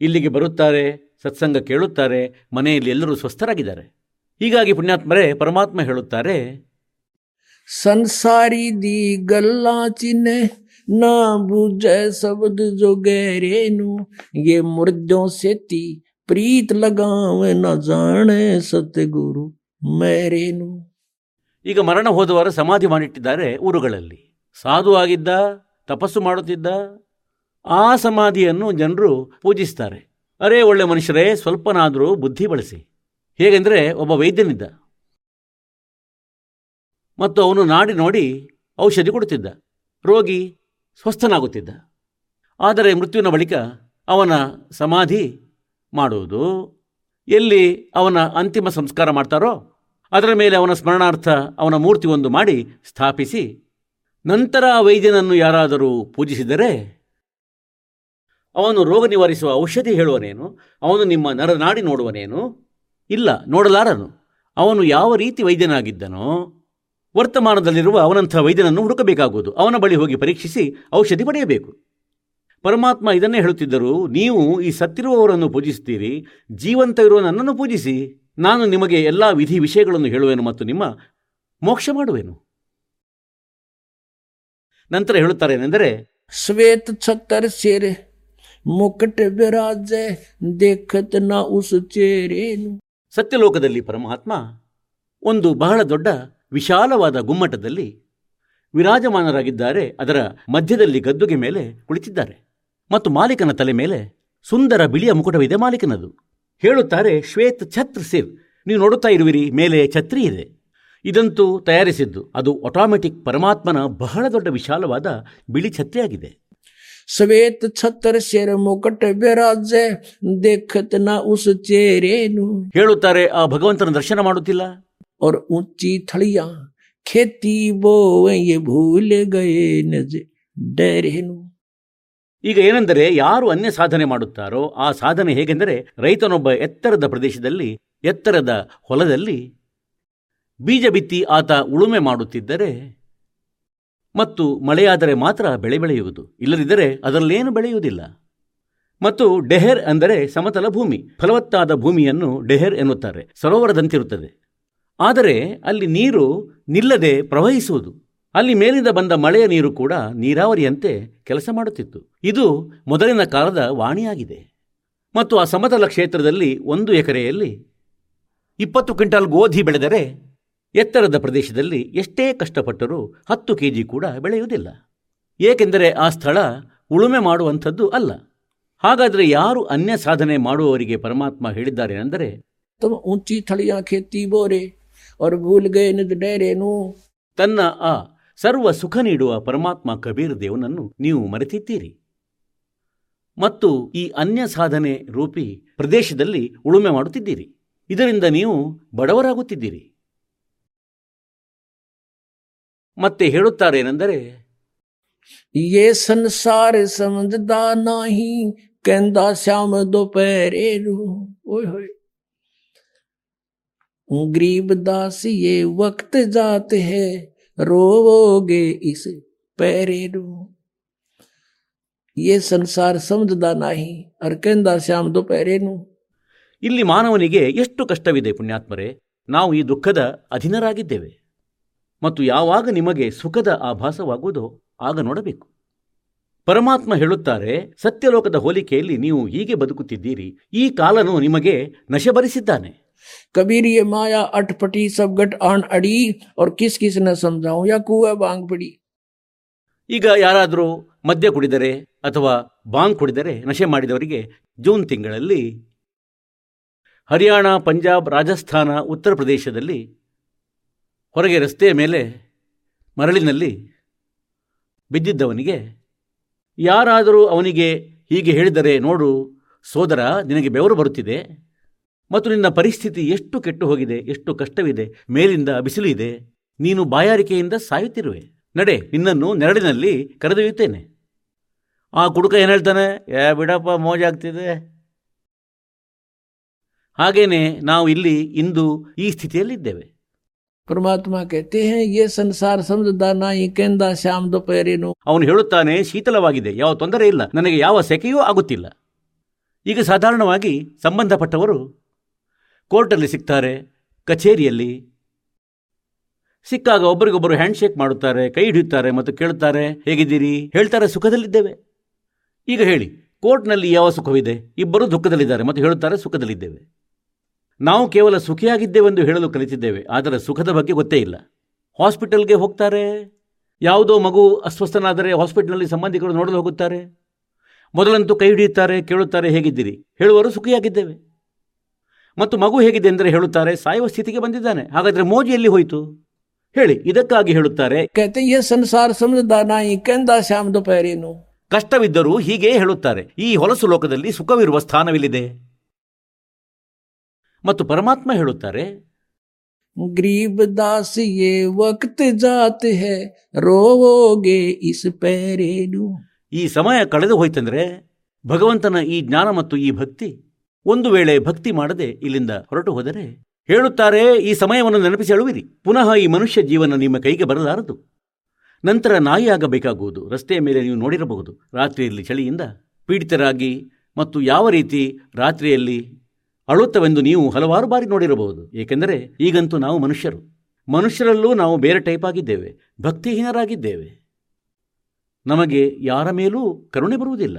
ಇಲ್ಲಿಗೆ ಬರುತ್ತಾರೆ ಸತ್ಸಂಗ ಕೇಳುತ್ತಾರೆ ಮನೆಯಲ್ಲಿ ಎಲ್ಲರೂ ಸ್ವಸ್ಥರಾಗಿದ್ದಾರೆ. ಹೀಗಾಗಿ ಪುಣ್ಯಾತ್ಮರೇ ಪರಮಾತ್ಮ ಹೇಳುತ್ತಾರೆ ಸಂಸಾರಿ ದಿ ಗಲ್ಲಾಚಿನೆ ನಾ ಭುಜ ಸಬದ ಜೊಗೇರೇನು ಗೆ ಮುರ್ದ್ಯೋ ಸೇತಿ ಪ್ರೀತ್ ಲಗಾವೆ ನ ಜಾಣೆ ಸತ್ಯಗುರು ಮೇರೇನು. ಈಗ ಮರಣ ಹೋದವರು ಸಮಾಧಿ ಮಾಡಿಟ್ಟಿದ್ದಾರೆ ಊರುಗಳಲ್ಲಿ. ಸಾಧು ಆಗಿದ್ದ ತಪಸ್ಸು ಮಾಡುತ್ತಿದ್ದ, ಆ ಸಮಾಧಿಯನ್ನು ಜನರು ಪೂಜಿಸ್ತಾರೆ. ಅರೇ ಒಳ್ಳೆ ಮನುಷ್ಯರೇ, ಸ್ವಲ್ಪನಾದರೂ ಬುದ್ಧಿ ಬಳಸಿ. ಹೇಗೆಂದರೆ ಒಬ್ಬ ವೈದ್ಯನಿದ್ದ. ಮತ್ತು ಅವನು ನಾಡಿ ನೋಡಿ ಔಷಧಿ ಕೊಡುತ್ತಿದ್ದ. ರೋಗಿ ಸ್ವಸ್ಥನಾಗುತ್ತಿದ್ದ. ಆದರೆ ಮೃತ್ಯುವಿನ ಬಳಿಕ ಅವನ ಸಮಾಧಿ ಮಾಡುವುದು, ಎಲ್ಲಿ ಅವನ ಅಂತಿಮ ಸಂಸ್ಕಾರ ಮಾಡ್ತಾರೋ, ಅದರ ಮೇಲೆ ಅವನ ಸ್ಮರಣಾರ್ಥ ಅವನ ಮೂರ್ತಿ ಒಂದು ಮಾಡಿ ಸ್ಥಾಪಿಸಿ ನಂತರ ಆ ವೈದ್ಯನನ್ನು ಯಾರಾದರೂ ಪೂಜಿಸಿದರೆ? ಅವನು ರೋಗ ನಿವಾರಿಸುವ ಔಷಧಿ ಹೇಳುವನೇನು? ಅವನು ನಿಮ್ಮ ನರನಾಡಿ ನೋಡುವನೇನು? ಇಲ್ಲ, ನೋಡಲಾರನು. ಅವನು ಯಾವ ರೀತಿ ವೈದ್ಯನಾಗಿದ್ದನೋ? ವರ್ತಮಾನದಲ್ಲಿರುವ ಅವನಂಥ ವೈದ್ಯನನ್ನು ಹುಡುಕಬೇಕಾಗುವುದು. ಅವನ ಬಳಿ ಹೋಗಿ ಪರೀಕ್ಷಿಸಿ ಔಷಧಿ ಪಡೆಯಬೇಕು. ಪರಮಾತ್ಮ ಇದನ್ನೇ ಹೇಳುತ್ತಿದ್ದರು, ನೀವು ಈ ಸತ್ತಿರುವವರನ್ನು ಪೂಜಿಸುತ್ತೀರಿ. ಜೀವಂತ ಇರುವ ನನ್ನನ್ನು ಪೂಜಿಸಿ. ನಾನು ನಿಮಗೆ ಎಲ್ಲ ವಿಧಿ ವಿಷಯಗಳನ್ನು ಹೇಳುವೆನು ಮತ್ತು ನಿಮ್ಮ ಮೋಕ್ಷ ಮಾಡುವೆನು. ನಂತರ ಹೇಳುತ್ತಾರೆ ಏನೆಂದರೆ ಶ್ವೇತ ಛತ್ತರ ಸೇರೆ ಮುಕಟ ಬಿರಾಜೇನು ಉಸು ಚೇರೇನು. ಸತ್ಯಲೋಕದಲ್ಲಿ ಪರಮಾತ್ಮ ಒಂದು ಬಹಳ ದೊಡ್ಡ ವಿಶಾಲವಾದ ಗುಮ್ಮಟದಲ್ಲಿ ವಿರಾಜಮಾನರಾಗಿದ್ದಾರೆ. ಅದರ ಮಧ್ಯದಲ್ಲಿ ಗದ್ದುಗೆ ಮೇಲೆ ಕುಳಿತಿದ್ದಾರೆ. ಮತ್ತು ಮಾಲೀಕನ ತಲೆ ಮೇಲೆ ಸುಂದರ ಬಿಳಿಯ ಮುಕುಟವಿದೆ ಮಾಲೀಕನದು. ಹೇಳುತ್ತಾರೆ ಶ್ವೇತ ಛತ್ರ ಸೇವ್ ನೀವು ನೋಡುತ್ತಾ ಇರುವಿರಿ ಮೇಲೆ ಛತ್ರಿ ಇದೆ. ಇದಂತೂ ತಯಾರಿಸಿದ್ದು. ಅದು ಆಟೋಮೆಟಿಕ್ ಪರಮಾತ್ಮನ ಬಹಳ ದೊಡ್ಡ ವಿಶಾಲವಾದ ಬಿಳಿ ಛತ್ರಿಯಾಗಿದೆ. ಸವೇತ ಛತ್ತರ ಸೇರ ಮುಕಟ ಬೆರಾಜೆ ದೇಖತ್ ನಾ ಉಸ ಚೇರೇನು. ಹೇಳುತ್ತಾರೆ ಆ ಭಗವಂತನ ದರ್ಶನ ಮಾಡುತ್ತಿಲ್ಲ? ಅವ್ರ ಉಚ್ಚಿ ಥಳಿಯ ಖೇತಿ ಬೋವೆ ಭೂಲೆ ಗಯೇ ನಜೆ ಡರೇನು. ಈಗ ಏನೆಂದರೆ ಯಾರು ಅನ್ಯ ಸಾಧನೆ ಮಾಡುತ್ತಾರೋ ಆ ಸಾಧನೆ ಹೇಗೆಂದರೆ ರೈತನೊಬ್ಬ ಎತ್ತರದ ಪ್ರದೇಶದಲ್ಲಿ ಎತ್ತರದ ಹೊಲದಲ್ಲಿ ಬೀಜ ಬಿತ್ತಿ ಆತ ಉಳುಮೆ ಮಾಡುತ್ತಿದ್ದರೆ ಮತ್ತು ಮಳೆಯಾದರೆ ಮಾತ್ರ ಬೆಳೆ ಬೆಳೆಯುವುದು. ಇಲ್ಲದಿದ್ದರೆ ಅದರಲ್ಲೇನು ಬೆಳೆಯುವುದಿಲ್ಲ. ಮತ್ತು ಡೆಹೆರ್ ಅಂದರೆ ಸಮತಲ ಭೂಮಿ, ಫಲವತ್ತಾದ ಭೂಮಿಯನ್ನು ಡೆಹೆರ್ ಎನ್ನುತ್ತಾರೆ, ಸರೋವರದಂತಿರುತ್ತದೆ. ಆದರೆ ಅಲ್ಲಿ ನೀರು ನಿಲ್ಲದೆ ಪ್ರವಹಿಸುವುದು. ಅಲ್ಲಿ ಮೇಲಿಂದ ಬಂದ ಮಳೆಯ ನೀರು ಕೂಡ ನೀರಾವರಿಯಂತೆ ಕೆಲಸ ಮಾಡುತ್ತಿತ್ತು. ಇದು ಮೊದಲಿನ ಕಾಲದ ವಾಣಿಯಾಗಿದೆ. ಮತ್ತು ಆ ಸಮತಲ ಕ್ಷೇತ್ರದಲ್ಲಿ ಒಂದು ಎಕರೆಯಲ್ಲಿ ಇಪ್ಪತ್ತು ಕ್ವಿಂಟಾಲ್ ಗೋಧಿ ಬೆಳೆದರೆ ಎತ್ತರದ ಪ್ರದೇಶದಲ್ಲಿ ಎಷ್ಟೇ ಕಷ್ಟಪಟ್ಟರೂ ಹತ್ತು ಕೆಜಿ ಕೂಡ ಬೆಳೆಯುವುದಿಲ್ಲ. ಏಕೆಂದರೆ ಆ ಸ್ಥಳ ಉಳುಮೆ ಮಾಡುವಂಥದ್ದು ಅಲ್ಲ. ಹಾಗಾದರೆ ಯಾರು ಅನ್ಯ ಸಾಧನೆ ಮಾಡುವವರಿಗೆ ಪರಮಾತ್ಮ ಹೇಳಿದ್ದಾರೆ ಅಂದರೆ ತಮ್ಮ ಊಂಚಿ ಖೇತಿ ಬೋರೆ ಅವರು ತನ್ನ ಆ ಸರ್ವ ಸುಖ ನೀಡುವ ಪರಮಾತ್ಮ ಕಬೀರ್ ದೇವನನ್ನು ನೀವು ಮರೆತಿದ್ದೀರಿ. ಮತ್ತು ಈ ಅನ್ಯ ಸಾಧನೆ ರೂಪಿ ಪ್ರದೇಶದಲ್ಲಿ ಉಳುಮೆ ಮಾಡುತ್ತಿದ್ದೀರಿ. ಇದರಿಂದ ನೀವು ಬಡವರಾಗುತ್ತಿದ್ದೀರಿ. ಮತ್ತೆ ಹೇಳುತ್ತಾರೇನೆಂದರೆ ये संसार समझदा नाही कहंदा श्याम दोपहरे रू ओए होए गरीब दास ये वक्त जात है रोवोगे इस पैरे रू ये संसार समझदा नाही और कहंदा श्याम दोपहरे नु ಇಲ್ಲಿ ಮಾನವನಿಗೆ ಎಷ್ಟು ಕಷ್ಟವಿದೆ ಪುಣ್ಯಾತ್ಮರೇ ನಾವು ಈ ದುಃಖದ ಅಧೀನರಾಗಿದ್ದೇವೆ ಮತ್ತು ಯಾವಾಗ ನಿಮಗೆ ಸುಖದ ಆಭಾಸವಾಗುವುದೋ ಆಗ ನೋಡಬೇಕು ಪರಮಾತ್ಮ ಹೇಳುತ್ತಾರೆ ಸತ್ಯಲೋಕದ ಹೋಲಿಕೆಯಲ್ಲಿ ನೀವು ಹೀಗೆ ಬದುಕುತ್ತಿದ್ದೀರಿ ಈ ಕಾಲನು ನಿಮಗೆ ನಶೆ ಭರಿಸಿದ್ದಾನೆ कबीर ये माया अटपटी सब गट आन अड़ी और किस किस न समझाऊं या कुआ बांग पड़ी ಈಗ ಯಾರಾದರೂ ಮದ್ಯ ಕುಡಿದರೆ ಅಥವಾ ಬಾಂಗ್ ಕುಡಿದರೆ ನಶೆ ಮಾಡಿದವರಿಗೆ ಜೂನ್ ತಿಂಗಳಲ್ಲಿ ಹರಿಯಾಣ ಪಂಜಾಬ್ ರಾಜಸ್ಥಾನ ಉತ್ತರ ಪ್ರದೇಶದಲ್ಲಿ ಹೊರಗೆ ರಸ್ತೆಯ ಮೇಲೆ ಮರಳಿನಲ್ಲಿ ಬಿದ್ದಿದ್ದವನಿಗೆ, ಯಾರಾದರೂ ಅವನಿಗೆ ಹೀಗೆ ಹೇಳಿದರೆ ನೋಡು, ಸೋದರ, ನಿನಗೆ ಬೆವರು ಬರುತ್ತಿದೆ ಮತ್ತು ನಿನ್ನ ಪರಿಸ್ಥಿತಿ ಎಷ್ಟು ಕೆಟ್ಟು ಹೋಗಿದೆ ಎಷ್ಟು ಕಷ್ಟವಿದೆ, ಮೇಲಿಂದ ಬಿಸಿಲು ಇದೆ ನೀನು ಬಾಯಾರಿಕೆಯಿಂದ ಸಾಯುತ್ತಿರುವೆ. ನಡೆ, ನಿನ್ನನ್ನು ನೆರಳಿನಲ್ಲಿ ಕರೆದೊಯ್ಯುತ್ತೇನೆ. ಆ ಕುಡುಕ ಏನು ಹೇಳ್ತಾನೆ? ಏ, ಬಿಡಪ್ಪ ಮೋಜಾಗ್ತಿದೆ ಹಾಗೇನೆ ನಾವು ಇಲ್ಲಿ ಇಂದು ಈ ಸ್ಥಿತಿಯಲ್ಲಿದ್ದೇವೆ. ಪರಮಾತ್ಮ ಕತೆ ಏ ಸಂಸಾರ ಸಮುದಾನ ಈ ಕೆಂದ ಶ್ಯಾಮ್ ದುಪೇರೇನು ಅವನು ಹೇಳುತ್ತಾನೆ, ಶೀತಲವಾಗಿದೆ, ಯಾವ ತೊಂದರೆ ಇಲ್ಲ, ನನಗೆ ಯಾವ ಸೆಕೆಯೂ ಆಗುತ್ತಿಲ್ಲ. ಈಗ ಸಾಧಾರಣವಾಗಿ ಸಂಬಂಧಪಟ್ಟವರು ಕೋರ್ಟಲ್ಲಿ ಸಿಗ್ತಾರೆ, ಕಚೇರಿಯಲ್ಲಿ. ಸಿಕ್ಕಾಗ ಒಬ್ಬರಿಗೊಬ್ಬರು ಹ್ಯಾಂಡ್ಶೇಕ್ ಮಾಡುತ್ತಾರೆ, ಕೈ ಹಿಡಿಯುತ್ತಾರೆ ಮತ್ತು ಕೇಳುತ್ತಾರೆ, ಹೇಗಿದ್ದೀರಿ? ಹೇಳ್ತಾರೆ, ಸುಖದಲ್ಲಿದ್ದೇವೆ. ಈಗ ಹೇಳಿ, ಕೋರ್ಟ್ನಲ್ಲಿ ಯಾವ ಸುಖವಿದೆ? ಇಬ್ಬರು ದುಃಖದಲ್ಲಿದ್ದಾರೆ ಮತ್ತು ಹೇಳುತ್ತಾರೆ, ಸುಖದಲ್ಲಿದ್ದೇವೆ. ನಾವು ಕೇವಲ ಸುಖಿಯಾಗಿದ್ದೇವೆಂದು ಹೇಳಲು ಕಲಿತಿದ್ದೇವೆ ಆದರೆ ಸುಖದ ಬಗ್ಗೆ ಗೊತ್ತೇ ಇಲ್ಲ. ಹಾಸ್ಪಿಟಲ್ಗೆ ಹೋಗ್ತಾರೆ? ಯಾವುದೋ ಮಗು ಅಸ್ವಸ್ಥನಾದರೆ ಹಾಸ್ಪಿಟಲ್ನಲ್ಲಿ ಸಂಬಂಧಿಕರು ನೋಡಲು ಹೋಗುತ್ತಾರೆ? ಮೊದಲಂತೂ ಕೈ ಹಿಡಿಯುತ್ತಾರೆ ಕೇಳುತ್ತಾರೆ ಹೇಗಿದ್ದೀರಿ? ಹೇಳುವರು ಸುಖಿಯಾಗಿದ್ದೇವೆ. ಮತ್ತು ಮಗು ಹೇಗಿದೆ ಅಂದರೆ ಹೇಳುತ್ತಾರೆ ಸಾಯುವ ಸ್ಥಿತಿಗೆ ಬಂದಿದ್ದಾನೆ. ಹಾಗಾದರೆ ಮೋಜಿ ಎಲ್ಲಿ ಹೋಯಿತು? ಹೇಳಿ ಇದಕ್ಕಾಗಿ ಹೇಳುತ್ತಾರೆ. ಸಂಸಾರ ಕಷ್ಟವಿದ್ದರೂ ಹೀಗೆ ಹೇಳುತ್ತಾರೆ ಈ ಹೊಲಸು ಲೋಕದಲ್ಲಿ ಸುಖವಿರುವ ಸ್ಥಾನವಿಲ್ಲಿದೆ. ಮತ್ತು ಪರಮಾತ್ಮ ಹೇಳುತ್ತಾರೆ गरीब दास ये वक्त जात है रोवोगे इस पैरे नु ಈ ಸಮಯ ಕಳೆದು ಹೋಯ್ತಂದ್ರೆ ಭಗವಂತನ ಈ ಜ್ಞಾನ ಮತ್ತು ಈ ಭಕ್ತಿ ಒಂದು ವೇಳೆ ಭಕ್ತಿ ಮಾಡದೆ ಇಲ್ಲಿಂದ ಹೊರಟು ಹೋದರೆ ಹೇಳುತ್ತಾರೆ ಈ ಸಮಯವನ್ನು ನೆನಪಿಸಿ ಅಳುವಿರಿ ಪುನಃ ಈ ಮನುಷ್ಯ ಜೀವನ ನಿಮ್ಮ ಕೈಗೆ ಬರಲಾರದು ನಂತರ ನಾಯಿಯಾಗಬೇಕಾಗುವುದು ರಸ್ತೆಯ ಮೇಲೆ ನೀವು ನೋಡಿರಬಹುದು ರಾತ್ರಿಯಲ್ಲಿ ಚಳಿಯಿಂದ ಪೀಡಿತರಾಗಿ ಮತ್ತು ಯಾವ ರೀತಿ ರಾತ್ರಿಯಲ್ಲಿ ಅಳುತ್ತವೆಂದು ನೀವು ಹಲವಾರು ಬಾರಿ ನೋಡಿರಬಹುದು. ಏಕೆಂದರೆ ಈಗಂತೂ ನಾವು ಮನುಷ್ಯರು. ಮನುಷ್ಯರಲ್ಲೂ ನಾವು ಬೇರೆ ಟೈಪ್ ಆಗಿದ್ದೇವೆ. ಭಕ್ತಿಹೀನರಾಗಿದ್ದೇವೆ. ನಮಗೆ ಯಾರ ಮೇಲೂ ಕರುಣೆ ಬರುವುದಿಲ್ಲ.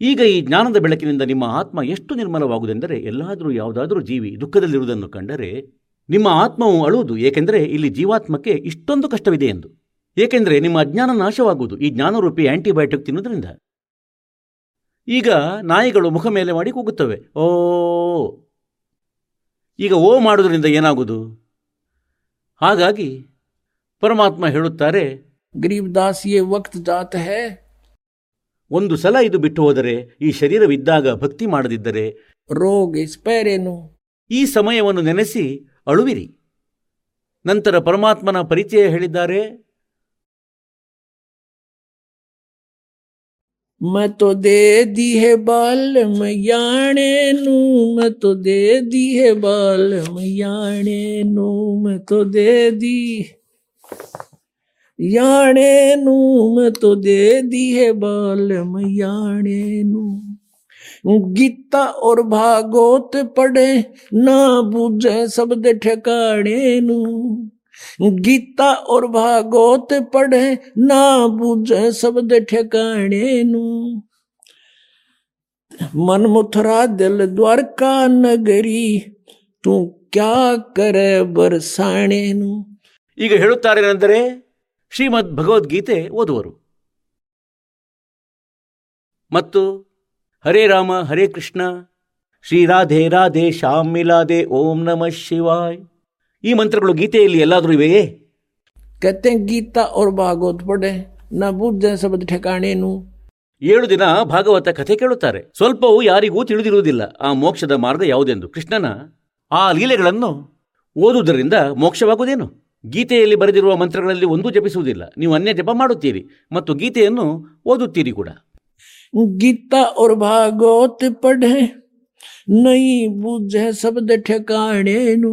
ಈಗ ಈ ಜ್ಞಾನದ ಬೆಳಕಿನಿಂದ ನಿಮ್ಮ ಆತ್ಮ ಎಷ್ಟು ನಿರ್ಮಲವಾಗುವುದೆಂದರೆ ಎಲ್ಲಾದರೂ ಯಾವುದಾದರೂ ಜೀವಿ ದುಃಖದಲ್ಲಿರುವುದನ್ನು ಕಂಡರೆ ನಿಮ್ಮ ಆತ್ಮವು ಅಳುವುದು. ಏಕೆಂದರೆ ಇಲ್ಲಿ ಜೀವಾತ್ಮಕ್ಕೆ ಇಷ್ಟೊಂದು ಕಷ್ಟವಿದೆ ಎಂದು. ಏಕೆಂದರೆ ನಿಮ್ಮ ಅಜ್ಞಾನ ನಾಶವಾಗುವುದು. ಈ ಜ್ಞಾನರೂಪಿ ಆಂಟಿಬಯೋಟಿಕ್ ತಿನ್ನುವುದರಿಂದ. ಈಗ ನಾಯಿಗಳು ಮುಖ ಮೇಲೆ ಮಾಡಿ ಕೂಗುತ್ತವೆ. ಓ. ಈಗ ಓ ಮಾಡೋದ್ರಿಂದ ಏನಾಗುವುದು? ಹಾಗಾಗಿ ಪರಮಾತ್ಮ ಹೇಳುತ್ತಾರೆ ಗರೀಬ್ದಾಸ್ ದಾಸಿಯೇ ವಕ್ತ ಜಾತ ಹೇ. ಒಂದು ಸಲ ಇದು ಬಿಟ್ಟು ಹೋದರೆ ಈ ಶರೀರವಿದ್ದಾಗ ಭಕ್ತಿ ಮಾಡದಿದ್ದರೆ ರೋಗ ಸ್ಪೈರೇನು ಈ ಸಮಯವನ್ನು ನೆನೆಸಿ ಅಳುವಿರಿ. ನಂತರ ಪರಮಾತ್ಮನ ಪರಿಚಯ ಹೇಳಿದ್ದಾರೆ मैं तो दे दी है बाल मैयाणे नू मैं तो दे दी है बाल मैयाणे नू मैं तो दे दी याणे नू मैं तो दे दी है बाल मैयाणे नू गीता और ਗੀਤਾ ਔਰ ਭਾਗੋਤ ਪੜ੍ਹੇ ਨਾ ਬੁਝੇ ਸਬਦ ਠਿਕਾਣੇ ਨੂੰ ਮਨ ਮੁਥਰਾ ਦਿਲ नगरी, तू क्या ಕ್ಯಾ ಕರೆ ಈಗ ಹೇಳುತ್ತಾರೇನೆಂದರೆ ಶ್ರೀಮದ್ ಭಗವದ್ಗೀತೆ ಓದುವರು. ಮತ್ತು ಹರೇ ರಾಮ, ಹರೇ ಕೃಷ್ಣ, ಶ್ರೀ ರಾಧೆ ಶ್ಯಾಮಿಲಾಧೆ ಓಂ ನಮಃ ಶಿವಾಯ್. ಈ ಮಂತ್ರಗಳು ಗೀತೆಯಲ್ಲಿ ಎಲ್ಲಾದರೂ ಇವೆಯೇ? ಕತೆ ಗೀತಾ ಅವ್ರ ಭಾಗವತ್ ಪಡೆ ನಾ ಬುದ್ಧ ಸಬದ ಠೆಕಾಣೇನು ಏಳು ದಿನ ಭಾಗವತ ಕಥೆ ಕೇಳುತ್ತಾರೆ. ಸ್ವಲ್ಪವೂ ಯಾರಿಗೂ ತಿಳಿದಿರುವುದಿಲ್ಲ. ಆ ಮೋಕ್ಷದ ಮಾರ್ಗ ಯಾವುದೆಂದು ಕೃಷ್ಣನ ಆ ಲೀಲೆಗಳನ್ನು ಓದುವುದರಿಂದ ಮೋಕ್ಷವಾಗುವುದೇನು? ಗೀತೆಯಲ್ಲಿ ಬರೆದಿರುವ ಮಂತ್ರಗಳಲ್ಲಿ ಒಂದೂ ಜಪಿಸುವುದಿಲ್ಲ. ನೀವು ಅನ್ಯ ಜಪ ಮಾಡುತ್ತೀರಿ ಮತ್ತು ಗೀತೆಯನ್ನು ಓದುತ್ತೀರಿ ಕೂಡ. ಗೀತಾ ಅವ್ರ ಭಾಗವತ್ ಪಡೆ ನೈ ಬುಜ ಸಬದ ಠೆಕಾಣೇನು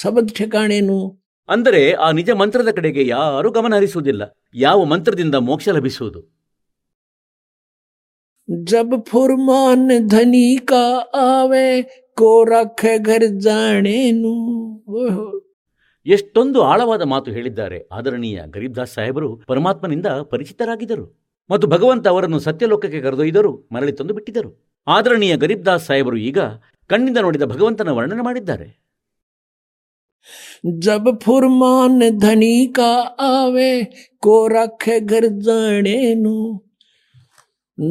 ಸಬದ ಠೆಕಾಣೇನು? ಅಂದರೆ ಆ ನಿಜ ಮಂತ್ರದ ಕಡೆಗೆ ಯಾರೂ ಗಮನ ಹರಿಸುವುದಿಲ್ಲ. ಯಾವ ಮಂತ್ರದಿಂದ ಮೋಕ್ಷ ಲಭಿಸುವುದು? ಜಬ್ ಫುರ್ಮಾನ್ ಧನಿ ಕಾ ಆವೆ ಕೋ ಘರ್ ಜಾಣೇನು? ಎಷ್ಟೊಂದು ಆಳವಾದ ಮಾತು ಹೇಳಿದ್ದಾರೆ ಆದರಣೀಯ ಗರೀಬ್ ದಾಸ್ ಸಾಹೇಬರು ಪರಮಾತ್ಮನಿಂದ ಪರಿಚಿತರಾಗಿದ್ದರು. ಮತ್ತು ಭಗವಂತ ಅವರನ್ನು ಸತ್ಯಲೋಕಕ್ಕೆ ಕರೆದೊಯ್ದರು ಮರಳಿ ತಂದು ಬಿಟ್ಟಿದ್ದರು ಆದರಣೀಯ ಗರೀಬ್ದಾಸ್ ಸಾಹೇಬರು ಈಗ ಕಣ್ಣಿಂದ ನೋಡಿದ ಭಗವಂತನ ವರ್ಣನೆ ಮಾಡಿದ್ದಾರೆ जब फुरमान धनी का आवे को रखे घर जाने नू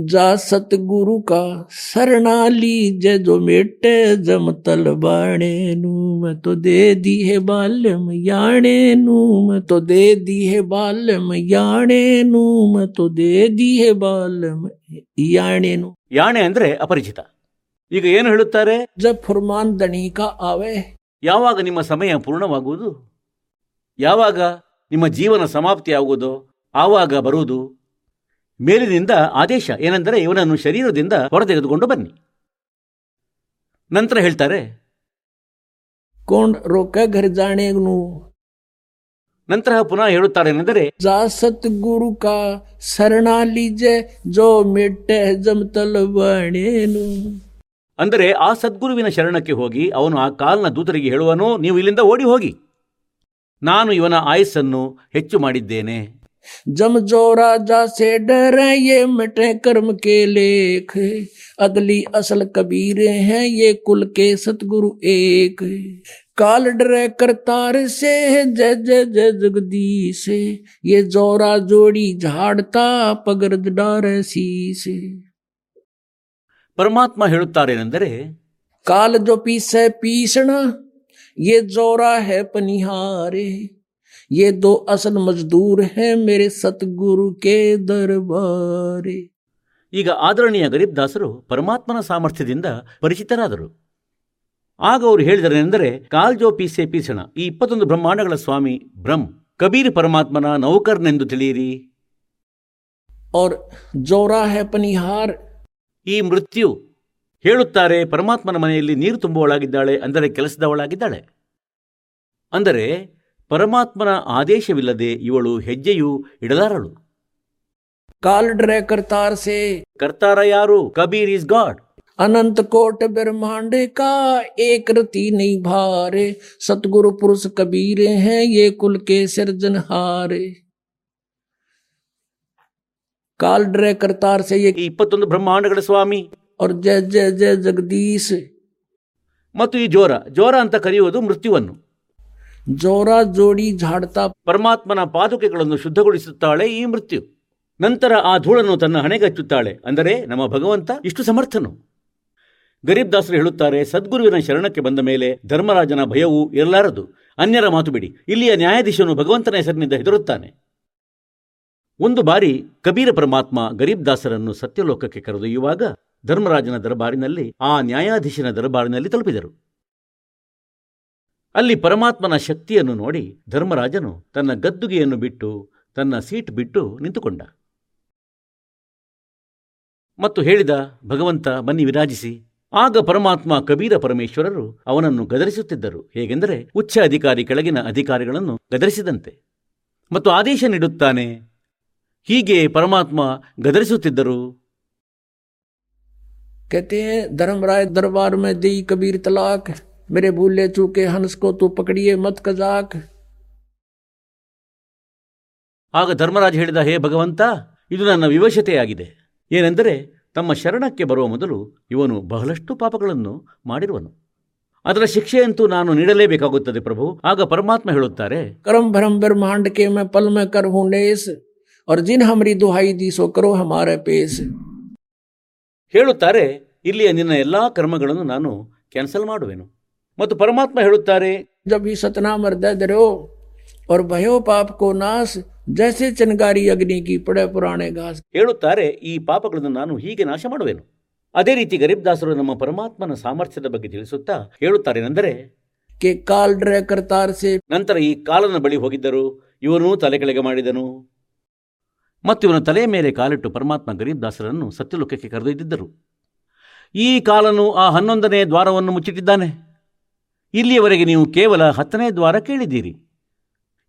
जा सतगुरु का शरणा लीजे जो मेटे जम तलबाणे नू मैं तो दे दी है बाल्यम याणे नू मैं तो दे दी है बाल्यम याणे नू मैं तो दे दी है बाल्यम याणे नू ಯಾಣೆ ಅಂದ್ರೆ ಅಪರಿಚಿತ ಈಗ ಏನು ಹೇಳುತ್ತಾರೆ जब फुरमान धनी का आवे ಯಾವಾಗ ನಿಮ್ಮ ಸಮಯ ಪೂರ್ಣವಾಗುವುದು ಯಾವಾಗ ನಿಮ್ಮ ಜೀವನ ಸಮಾಪ್ತಿಯಾಗುವುದೋ ಆವಾಗ ಬರುವುದು ಮೇಲಿನಿಂದ ಆದೇಶ ಏನೆಂದರೆ ಇವನನ್ನು ಶರೀರದಿಂದ ಹೊರತೆಗೆದುಕೊಂಡು ಬನ್ನಿ. ನಂತರ ಹೇಳ್ತಾರೆ ಕೋಂಡ್ ರೊಕ್ಕ ನಂತರ ಪುನಃ ಹೇಳುತ್ತಾರೆನೆಂದರೆ ಜಾಸತ್ ಗುರುಕಾ ಗುರು ಕಾ ಶರಣಾಲಿಜೆ ಜೋ ಮೆಟ್ಟೆ ಜಮತಲವಣೇನು ಅಂದರೆ ಆ ಸದ್ಗುರುವಿನ ಶರಣಕ್ಕೆ ಹೋಗಿ ಅವನು ಆ ಕಾಲ್ನ ದೂತರಿಗೆ ಹೇಳುವನು ನೀವು ಇಲ್ಲಿಂದ ಓಡಿ ಹೋಗಿ. ನಾನು ಇವನ ಆಯಸ್ಸನ್ನು ಹೆಚ್ಚು ಮಾಡಿದ್ದೇನೆ. जम जो राजा से डरे ये मिटे कर्म के लेख अगली असल कबीरे हैं ये कुल के सतगुरु एक काल डरे करतार से जय जय जय जगदीश ये जोरा जोड़ी झाड़ता पगरद डारे शीश ಪರಮಾತ್ಮ ಹೇಳುತ್ತಾರೇನೆಂದರೆ काल जो पीसे पीसना ये जोरा है पनिहारे ये दो असल मजदूर हैं मेरे सतगुरु के दरबारे ಈಗ ಆದರಣೀಯ ಗರೀಬ್ ದಾಸರು ಪರಮಾತ್ಮನ ಸಾಮರ್ಥ್ಯದಿಂದ ಪರಿಚಿತರಾದರು ಆಗ ಅವರು ಹೇಳಿದರೆಂದರೆ ಕಾಲ್ಜೋ ಪೀಸೆ ಪೀಸಣ ಈ ಇಪ್ಪತ್ತೊಂದು ಬ್ರಹ್ಮಾಂಡಗಳ ಸ್ವಾಮಿ ಬ್ರಹ್ಮ್ ಕಬೀರ್ ಪರಮಾತ್ಮನ ನೌಕರ್ನೆಂದು ತಿಳಿಯಿರಿ और जोरा है पनिहार ಈ ಮೃತ್ಯು ಹೇಳುತ್ತಾರೆ ಪರಮಾತ್ಮನ ಮನೆಯಲ್ಲಿ ನೀರು ತುಂಬುವಳಾಗಿದ್ದಾಳೆ ಅಂದರೆ ಕೆಲಸದವಳಾಗಿದ್ದಾಳೆ ಅಂದರೆ ಪರಮಾತ್ಮನ ಆದೇಶವಿಲ್ಲದೆ ಇವಳು ಹೆಜ್ಜೆಯೂ ಇಡಲಾರಳು काल डरे करतार से ಕರ್ತಾರ ಯಾರು ಕಬೀರ್ ಇಸ್ ಗಾಡ್ अनंत कोट ब्रह्मांड का एक रति नहीं भारे सतगुरु पुरुष कबीर हैं ये कुल के सिरजनहारे काल डरे करतार से ये ಈ ಇಪ್ಪತ್ತೊಂದು ಬ್ರಹ್ಮಾಂಡಗಳ ಸ್ವಾಮಿ और जय जय जय जगदीश ಮತ್ತು ಈ ಜೋರ ಜೋರ ಅಂತ ಕರೆಯುವುದು ಮೃತ್ಯುವನ್ನು ಜೋರ ಜೋಡಿ ಝಾಡ್ತಾ ಪರಮಾತ್ಮನ ಪಾದುಕೆಗಳನ್ನು ಶುದ್ಧಗೊಳಿಸುತ್ತಾಳೆ ಈ ಮೃತ್ಯು. ನಂತರ ಆ ಧೂಳನ್ನು ತನ್ನ ಹಣೆಗಚ್ಚುತ್ತಾಳೆ. ಅಂದರೆ ನಮ್ಮ ಭಗವಂತ ಇಷ್ಟು ಸಮರ್ಥನು. ಗರೀಬ್ ದಾಸರು ಹೇಳುತ್ತಾರೆ, ಸದ್ಗುರುವಿನ ಶರಣಕ್ಕೆ ಬಂದ ಮೇಲೆ ಧರ್ಮರಾಜನ ಭಯವೂ ಇರಲಾರದು. ಅನ್ಯರ ಮಾತು ಬಿಡಿ. ಇಲ್ಲಿಯ ನ್ಯಾಯಾಧೀಶನು ಭಗವಂತನ ಹೆಸರಿನಿಂದ ಹೆದರುತ್ತಾನೆ. ಒಂದು ಬಾರಿ ಕಬೀರ ಪರಮಾತ್ಮ ಗರೀಬ್ ದಾಸರನ್ನು ಸತ್ಯಲೋಕಕ್ಕೆ ಕರೆದೊಯ್ಯುವಾಗ ಧರ್ಮರಾಜನ ದರಬಾರಿನಲ್ಲಿ ಆ ನ್ಯಾಯಾಧೀಶನ ದರಬಾರಿನಲ್ಲಿ ತಲುಪಿದರು. ಅಲ್ಲಿ ಪರಮಾತ್ಮನ ಶಕ್ತಿಯನ್ನು ನೋಡಿ ಧರ್ಮರಾಜನು ತನ್ನ ಗದ್ದುಗೆಯನ್ನು ಬಿಟ್ಟು ತನ್ನ ಸೀಟ್ ಬಿಟ್ಟು ನಿಂತುಕೊಂಡ ಮತ್ತು ಹೇಳಿದ ಭಗವಂತ ಬನ್ನಿ ವಿರಾಜಿಸಿ ಆಗ ಪರಮಾತ್ಮ ಕಬೀರ ಪರಮೇಶ್ವರರು ಅವನನ್ನು ಗದರಿಸುತ್ತಿದ್ದರು ಹೇಗೆಂದರೆ ಉಚ್ಚ ಅಧಿಕಾರಿ ಕೆಳಗಿನ ಅಧಿಕಾರಿಗಳನ್ನು ಗದರಿಸಿದಂತೆ ಮತ್ತು ಆದೇಶ ನೀಡುತ್ತಾನೆ ಹೀಗೆ ಪರಮಾತ್ಮ ಗದರಿಸುತ್ತಿದ್ದರು कहते हैं धर्मराय दरबार में दी कबीर तलाक मेरे भूले चूके हंस को तू पकड़िए मत कजाक ಆಗ ಧರ್ಮರಾಜ ಹೇಳಿದ ಹೇ ಭಗವಂತ ಇದು ನನ್ನ ವಿವಶತೆಯಾಗಿದೆ ಏನೆಂದರೆ ತಮ್ಮ ಶರಣಕ್ಕೆ ಬರುವ ಮೊದಲು ಇವನು ಬಹಳಷ್ಟು ಪಾಪಗಳನ್ನು ಮಾಡಿರುವನು ಅದರ ಶಿಕ್ಷೆಯಂತೂ ನಾನು ನೀಡಲೇಬೇಕಾಗುತ್ತದೆ ಪ್ರಭು ಆಗ ಪರಮಾತ್ಮ ಹೇಳುತ್ತಾರೆ कर्म भरम ब्रह्मांड के मैं पल में कर हूं नेस और जिन हमारी दुहाई दी सो करो हमारे पेश ಹೇಳುತ್ತಾರೆ ಇಲ್ಲಿಯ ನಿನ್ನ ಎಲ್ಲಾ ಕರ್ಮಗಳನ್ನು ನಾನು ಕ್ಯಾನ್ಸಲ್ ಮಾಡುವೆನು ಮತ್ತು ಪರಮಾತ್ಮ ಹೇಳುತ್ತಾರೆ जब भी सतनाम हृदय धरो और भयो पाप को नाश जैसे चनगारी अग्नि की पड़े पुराने घास ಹೇಳುತ್ತಾರೆ ಈ ಪಾಪಗಳನ್ನು ನಾನು ಹೀಗೆ ನಾಶ ಮಾಡುವೆನು ಅದೇ ರೀತಿ ಗರೀಬ್ದಾಸರು ನಮ್ಮ ಪರಮಾತ್ಮನ ಸಾಮರ್ಥ್ಯದ ಬಗ್ಗೆ ತಿಳಿಸುತ್ತಾ ಹೇಳುತ್ತಾರೇನೆಂದರೆ के काल ड्रे करतार से ನಂತರ ಈ ಕಾಲನ ಬಳಿ ಹೋಗಿದ್ದರು ಇವನು ತಲೆ ಕೆಳಗೆ ಮಾಡಿದನು ಮತ್ತು ಇವನ ತಲೆಯ ಮೇಲೆ ಕಾಲಿಟ್ಟು ಪರಮಾತ್ಮ ಗರೀಬ್ದಾಸರನ್ನು ಸತ್ಯಲೋಕಕ್ಕೆ ಕರೆದೊಯ್ದಿದ್ದರು ಈ ಕಾಲನು ಆ ಹನ್ನೊಂದನೇ ದ್ವಾರವನ್ನು ಮುಚ್ಚಿಟ್ಟಿದ್ದಾನೆ ಇಲ್ಲಿಯವರೆಗೆ ನೀವು ಕೇವಲ ಹತ್ತನೇ ದ್ವಾರ ಕೇಳಿದ್ದೀರಿ.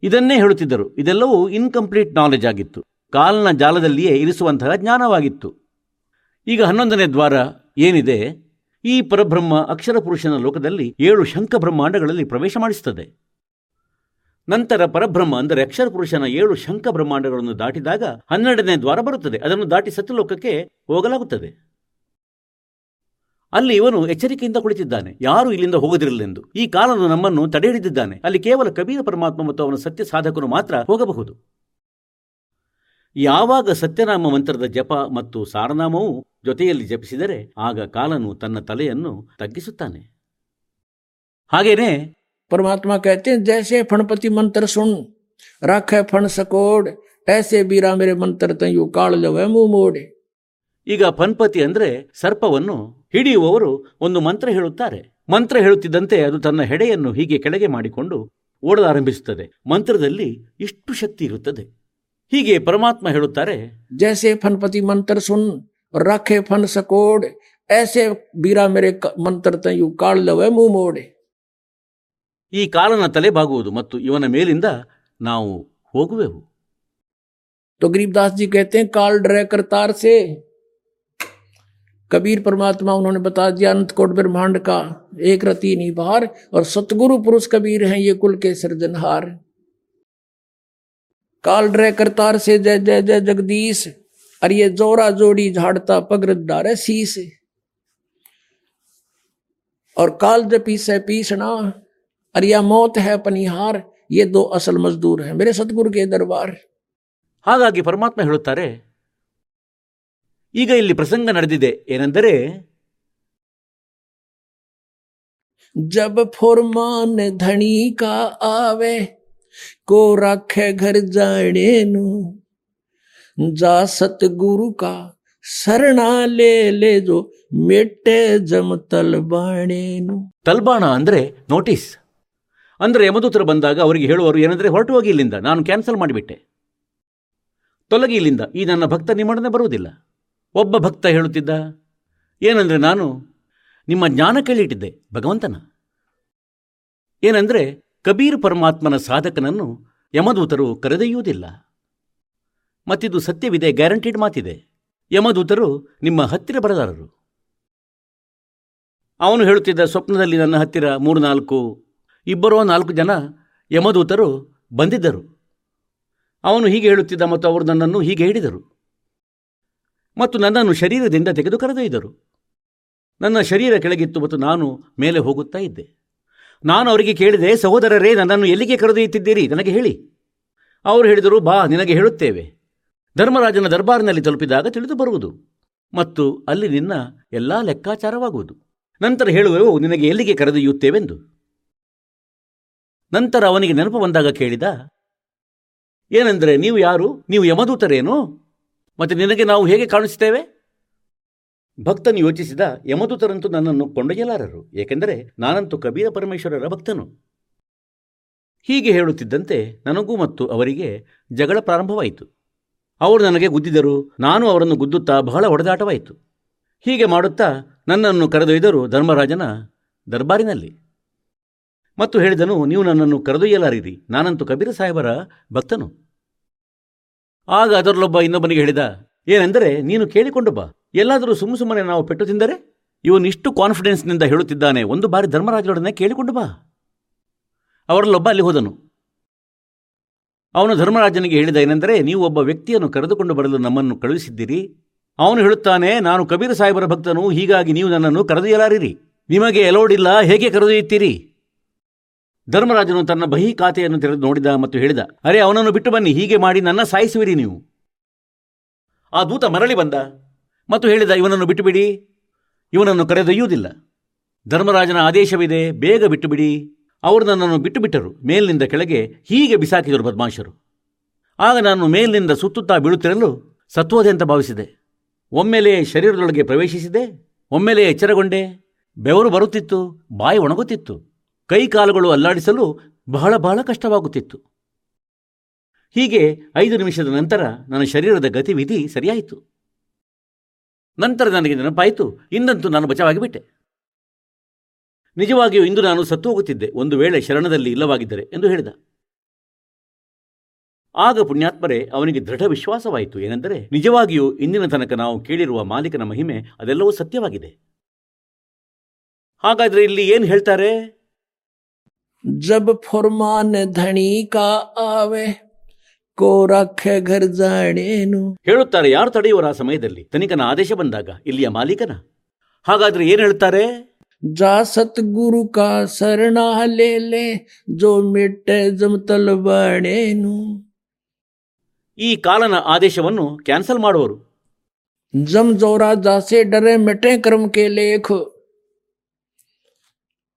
ಇದನ್ನೇ ಹೇಳುತ್ತಿದ್ದರು. ಇದೆಲ್ಲವೂ ಇನ್ಕಂಪ್ಲೀಟ್ ನಾಲೆಜ್ ಆಗಿತ್ತು. ಕಾಲನ ಜಾಲದಲ್ಲಿಯೇ ಇರಿಸುವಂತಹ ಜ್ಞಾನವಾಗಿತ್ತು. ಈಗ ಹನ್ನೊಂದನೇ ದ್ವಾರ ಏನಿದೆ? ಈ ಪರಬ್ರಹ್ಮ ಅಕ್ಷರ ಪುರುಷನ ಲೋಕದಲ್ಲಿ ಏಳು ಶಂಖ ಬ್ರಹ್ಮಾಂಡಗಳಲ್ಲಿ ಪ್ರವೇಶ ಮಾಡಿಸುತ್ತದೆ ನಂತರ ಪರಬ್ರಹ್ಮ ಅಂದರೆ ಅಕ್ಷರ ಪುರುಷನ ಏಳು ಶಂಖ ಬ್ರಹ್ಮಾಂಡಗಳನ್ನು ದಾಟಿದಾಗ ಹನ್ನೆರಡನೇ ದ್ವಾರ ಬರುತ್ತದೆ. ಅದನ್ನು ದಾಟಿ ಸತ್ಯಲೋಕಕ್ಕೆ ಹೋಗಲಾಗುತ್ತದೆ. ಅಲ್ಲಿ ಇವನು ಎಚ್ಚರಿಕೆಯಿಂದ ಕುಳಿತಿದ್ದಾನೆ ಯಾರು ಇಲ್ಲಿಂದ ಹೋಗದಿರಲೆಂದು ಈ ಕಾಲನು ನಮ್ಮನ್ನು ತಡೆ ಹಿಡಿದಿದ್ದಾನೆ ಅಲ್ಲಿ ಕೇವಲ ಕಬೀರ ಪರಮಾತ್ಮ ಮತ್ತು ಅವನ ಸತ್ಯ ಸಾಧಕನು ಮಾತ್ರ ಹೋಗಬಹುದು ಯಾವಾಗ ಸತ್ಯನಾಮ ಮಂತ್ರದ ಜಪ ಮತ್ತು ಸಾರನಾಮವು ಜೊತೆಯಲ್ಲಿ ಜಪಿಸಿದರೆ ಆಗ ಕಾಲನು ತನ್ನ ತಲೆಯನ್ನು ತಗ್ಗಿಸುತ್ತಾನೆ ಹಾಗೇನೆ परमात्मा कहते हैं जैसे फणपति मंत्र सुन राखे फण सकोड़ ऐसे बीरा मेरे मंत्र तयु काल लवे मुंह मोड़े ಈಗ ಫನ್ಪತಿ ಅಂದ್ರೆ ಸರ್ಪವನ್ನು ಹಿಡಿಯುವವರು ಒಂದು ಮಂತ್ರ ಹೇಳುತ್ತಾರೆ ಮಂತ್ರ ಹೇಳುತ್ತಿದ್ದಂತೆ ಅದು ತನ್ನ ಹೆಡೆಯನ್ನು ಹೀಗೆ ಕೆಳಗೆ ಮಾಡಿಕೊಂಡು ಓಡಲಾರಂಭಿಸುತ್ತದೆ ಮಂತ್ರದಲ್ಲಿ ಇಷ್ಟು ಶಕ್ತಿ ಇರುತ್ತದೆ ಹೀಗೆ ಪರಮಾತ್ಮ ಹೇಳುತ್ತಾರೆ जैसे फणपति मंत्र सुन और राखे फन सकोड़ ऐसे बीरा मेरे क- मंत्र तयु काल लवे मुंह मोड़े ಈ ಕಾಲನ ತಲೆ ಬಾಗುವುದು ಮತ್ತು ಇವನ ಮೇಲಿಂದ ನಾವು ಹೋಗುವೆವು तो गरीबदास जी कहते हैं काल ड्रे करतार से कबीर परमात्मा उन्होंने बता दिया अनंत कोट ब्रह्मांड का एक रति निभार और सतगुरु पुरुष कबीर हैं ये कुल के सृजनहार काल ड्रे करतार से जय जय जय जगदीश और ये जोरा जोड़ी झाड़ता पगरत डारे शीस और काल जपी से पीसना और यह मौत है पनिहार ये दो असल मजदूर हैं मेरे सतगुरु के दरबार ಹಾಗಾಗಿ ಪರಮಾತ್ಮ ಹೇಳುತ್ತಾರೆ ಈಗ ಇಲ್ಲಿ ಪ್ರಸಂಗ ನಡೆದಿದೆ. ಏನೆಂದರೆ ಜಬ ಫೋರ್ಮಾನ್ ಧಣಿ ಕಾ ಆವೆ ಕೋ ರಾಖೆ ಘರ್ ಜಾಣೇನು ಜಾ ಸತ್ ಗುರು ಕಾ ಶರಣಾಲೇ ಲೇಜೋ ಮೆಟ್ಟೆ ಜಮ ತಲ್ಬಾಣೇನು ತಲ್ಬಾಣ ಅಂದ್ರೆ ನೋಟಿಸ್. ಅಂದ್ರೆ ಯಮದೂತರು ಬಂದಾಗ ಅವರಿಗೆ ಹೇಳುವರು ಏನಂದ್ರೆ ಹೊರಟು ಹೋಗಿ ಇಲ್ಲಿಂದ ನಾನು ಕ್ಯಾನ್ಸಲ್ ಮಾಡಿಬಿಟ್ಟೆ. ತೊಲಗಿ ಇಲ್ಲಿಂದ ಈ ನನ್ನ ಭಕ್ತ ನಿಮ್ಮೊಡನೆ ಬರುವುದಿಲ್ಲ. ಒಬ್ಬ ಭಕ್ತ ಹೇಳುತ್ತಿದ್ದ, ಏನಂದರೆ ನಾನು ನಿಮ್ಮ ಜ್ಞಾನ ಕೇಳಿಟ್ಟಿದ್ದೆ, ಭಗವಂತನ. ಏನಂದರೆ ಕಬೀರ್ ಪರಮಾತ್ಮನ ಸಾಧಕನನ್ನು ಯಮದೂತರು ಕರೆದೊಯ್ಯುವುದಿಲ್ಲ. ಮತ್ತಿದು ಸತ್ಯವಿದೆ, ಗ್ಯಾರಂಟಿಡ್ ಮಾತಿದೆ. ಯಮದೂತರು ನಿಮ್ಮ ಹತ್ತಿರ ಬರಲಾರರು. ಅವನು ಹೇಳುತ್ತಿದ್ದ ಸ್ವಪ್ನದಲ್ಲಿ ನನ್ನ ಹತ್ತಿರ ಮೂರು, ನಾಲ್ಕು, ಇಬ್ಬರೋ, ನಾಲ್ಕು ಜನ ಯಮದೂತರು ಬಂದಿದ್ದರು. ಅವನು ಹೀಗೆ ಹೇಳುತ್ತಿದ್ದ ಮತ್ತು ಅವರು ನನ್ನನ್ನು ಹೀಗೆ ಹಿಡಿದರು ಮತ್ತು ನನ್ನನ್ನು ಶರೀರದಿಂದ ತೆಗೆದು ಕರೆದೊಯ್ದರು ನನ್ನ ಶರೀರ ಕೆಳಗಿತ್ತು ಮತ್ತು ನಾನು ಮೇಲೆ ಹೋಗುತ್ತಾ ಇದ್ದೆ. ನಾನು ಅವರಿಗೆ ಕೇಳಿದೆ, ಸಹೋದರರೇ, ನನ್ನನ್ನು ಎಲ್ಲಿಗೆ ಕರೆದೊಯ್ಯುತ್ತಿದ್ದೀರಿ? ನನಗೆ ಹೇಳಿ. ಅವರು ಹೇಳಿದರು, ಬಾ, ನಿನಗೆ ಹೇಳುತ್ತೇವೆ. ಧರ್ಮರಾಜನ ದರ್ಬಾರಿನಲ್ಲಿ ತಲುಪಿದಾಗ ತಿಳಿದು ಬರುವುದು. ಮತ್ತು ಅಲ್ಲಿ ನಿನ್ನ ಎಲ್ಲ ಲೆಕ್ಕಾಚಾರವಾಗುವುದು. ನಂತರ ಹೇಳುವೆವು, ನಿನಗೆ ಎಲ್ಲಿಗೆ ಕರೆದೊಯ್ಯುತ್ತೇವೆಂದು. ನಂತರ ಅವನಿಗೆ ನೆನಪು ಬಂದಾಗ ಕೇಳಿದ, ಏನೆಂದರೆ, ನೀವು ಯಾರು? ನೀವು ಯಮದೂತರೇನು? ಮತ್ತೆ ನಿನಗೆ ನಾವು ಹೇಗೆ ಕಾಣಿಸುತ್ತೇವೆ? ಭಕ್ತನು ಯೋಚಿಸಿದ ಯಮದೂತರಂತೂ ನನ್ನನ್ನು ಕೊಂಡೊಯ್ಯಲಾರರು, ಏಕೆಂದರೆ ನಾನಂತೂ ಕಬೀರ ಪರಮೇಶ್ವರರ ಭಕ್ತನು. ಹೀಗೆ ಹೇಳುತ್ತಿದ್ದಂತೆ ನನಗೂ ಮತ್ತು ಅವರಿಗೆ ಜಗಳ ಪ್ರಾರಂಭವಾಯಿತು. ಅವರು ನನಗೆ ಗುದ್ದಿದರು, ನಾನು ಅವರನ್ನು ಗುದ್ದುತ್ತಾ ಬಹಳ ಹೊಡೆದಾಟವಾಯಿತು. ಹೀಗೆ ಮಾಡುತ್ತಾ ನನ್ನನ್ನು ಕರೆದೊಯ್ದರು ಧರ್ಮರಾಜನ ದರ್ಬಾರಿನಲ್ಲಿ. ಮತ್ತು ಹೇಳಿದನು, ನೀವು ನನ್ನನ್ನು ಕರೆದೊಯ್ಯಲಾರಿರಿ, ನಾನಂತೂ ಕಬೀರ ಸಾಹೇಬರ ಭಕ್ತನು. ಆಗ ಅದರಲ್ಲೊಬ್ಬ ಇನ್ನೊಬ್ಬನಿಗೆ ಹೇಳಿದ, ಏನೆಂದರೆ ನೀನು ಕೇಳಿಕೊಂಡು ಬಾ. ಎಲ್ಲಾದರೂ ಸುಮ್ಮ ಸುಮ್ಮನೆ ನಾವು ಪೆಟ್ಟು ತಿಂದರೆ? ಇವನಿಷ್ಟು ಕಾನ್ಫಿಡೆನ್ಸ್ನಿಂದ ಹೇಳುತ್ತಿದ್ದಾನೆ. ಒಂದು ಬಾರಿ ಧರ್ಮರಾಜರೊಡನೆ ಕೇಳಿಕೊಂಡು ಬಾ. ಅವರಲ್ಲೊಬ್ಬ ಅಲ್ಲಿ ಹೋದನು. ಅವನು ಧರ್ಮರಾಜನಿಗೆ ಹೇಳಿದ, ಏನೆಂದರೆ ನೀವು ಒಬ್ಬ ವ್ಯಕ್ತಿಯನ್ನು ಕರೆದುಕೊಂಡು ಬರಲು ನಮ್ಮನ್ನು ಕಳುಹಿಸಿದ್ದೀರಿ. ಅವನು ಹೇಳುತ್ತಾನೆ, ನಾನು ಕಬೀರ್ ಸಾಹೇಬರ ಭಕ್ತನು, ಹೀಗಾಗಿ ನೀವು ನನ್ನನ್ನು ಕರೆದೊಯ್ಯಲಾರಿರಿ. ನಿಮಗೆ ಎಲೋಡಿಲ್ಲ ಹೇಗೆ ಕರೆದೊಯ್ಯುತ್ತೀರಿ? ಧರ್ಮರಾಜನು ತನ್ನ ಬಹಿ ಖಾತೆಯನ್ನು ತೆರೆದು ನೋಡಿದ ಮತ್ತು ಹೇಳಿದ, ಅರೆ ಅವನನ್ನು ಬಿಟ್ಟು ಬನ್ನಿ, ಹೀಗೆ ಮಾಡಿ ನನ್ನ ಸಾಯಿಸುವಿರಿ ನೀವು. ಆ ದೂತ ಮರಳಿ ಬಂದ ಮತ್ತು ಹೇಳಿದ, ಇವನನ್ನು ಬಿಟ್ಟುಬಿಡಿ ಇವನನ್ನು ಕರೆದೊಯ್ಯುವುದಿಲ್ಲ. ಧರ್ಮರಾಜನ ಆದೇಶವಿದೆ, ಬೇಗ ಬಿಟ್ಟುಬಿಡಿ ಅವರು ನನ್ನನ್ನು ಬಿಟ್ಟು ಬಿಟ್ಟರು, ಮೇಲಿನಿಂದ ಕೆಳಗೆ ಹೀಗೆ ಬಿಸಾಕಿದರು ಬದ್ಮಾಶರು. ಆಗ ನಾನು ಮೇಲಿನಿಂದ ಸುತ್ತುತ್ತಾ ಬೀಳುತ್ತಿರಲು ಸತ್ವೋದೆ ಅಂತ ಭಾವಿಸಿದೆ. ಒಮ್ಮೆಲೆ ಶರೀರದೊಳಗೆ ಪ್ರವೇಶಿಸಿದೆ, ಒಮ್ಮೆಲೆ ಎಚ್ಚರಗೊಂಡೆ, ಬೆವರು ಬರುತ್ತಿತ್ತು, ಬಾಯಿ ಒಣಗುತ್ತಿತ್ತು. ಕೈ ಕಾಲುಗಳು ಅಲ್ಲಾಡಿಸಲು ಬಹಳ ಬಹಳ ಕಷ್ಟವಾಗುತ್ತಿತ್ತು. ಹೀಗೆ ಐದು ನಿಮಿಷದ ನಂತರ ನನ್ನ ಶರೀರದ ಗತಿವಿಧಿ ಸರಿಯಾಯಿತು. ನಂತರ ನನಗೆ ನೆನಪಾಯಿತು ಇಂದಂತೂ ನಾನು ಬಚಾವಾಗಿಬಿಟ್ಟೆ. ನಿಜವಾಗಿಯೂ ಇಂದು ನಾನು ಸತ್ತು ಹೋಗುತ್ತಿದ್ದೆ ಒಂದು ವೇಳೆ ಶರಣದಲ್ಲಿ ಇಲ್ಲವಾಗಿದ್ದರೆ ಎಂದು ಹೇಳಿದ. ಆಗ ಪುಣ್ಯಾತ್ಮರೇ, ಅವನಿಗೆ ದೃಢ ವಿಶ್ವಾಸವಾಯಿತು. ಏನೆಂದರೆ, ನಿಜವಾಗಿಯೂ ಇಂದಿನ ತನಕ ನಾವು ಕೇಳಿರುವ ಮಾಲೀಕನ ಮಹಿಮೆ ಅದೆಲ್ಲವೂ ಸತ್ಯವಾಗಿದೆ. ಹಾಗಾದರೆ ಇಲ್ಲಿ ಏನು ಹೇಳ್ತಾರೆ? जब फुरमान धनी का आवे को रखे घर जाड़ेनु ಹೇಳುತ್ತಾರೆ ಯಾರು ತಡೆಯುವರ ಆ ಸಮಯದಲ್ಲಿ ತನಿಕನ ಆದೇಶ ಬಂದಾಗ ಇಲ್ಲಿಯ ಮಾಲೀಕನ ಹಾಗಾದ್ರೆ ಏನು ಹೇಳ್ತಾರೆ जा सतगुरु का शरणा ले ले जो मिटे जमतल बड़ेनु ಈ ಕಾಲನ ಆದೇಶವನ್ನು ಕ್ಯಾನ್ಸಲ್ ಮಾಡುವರು जम जोरा जासे डरे मिटे कर्म के लेख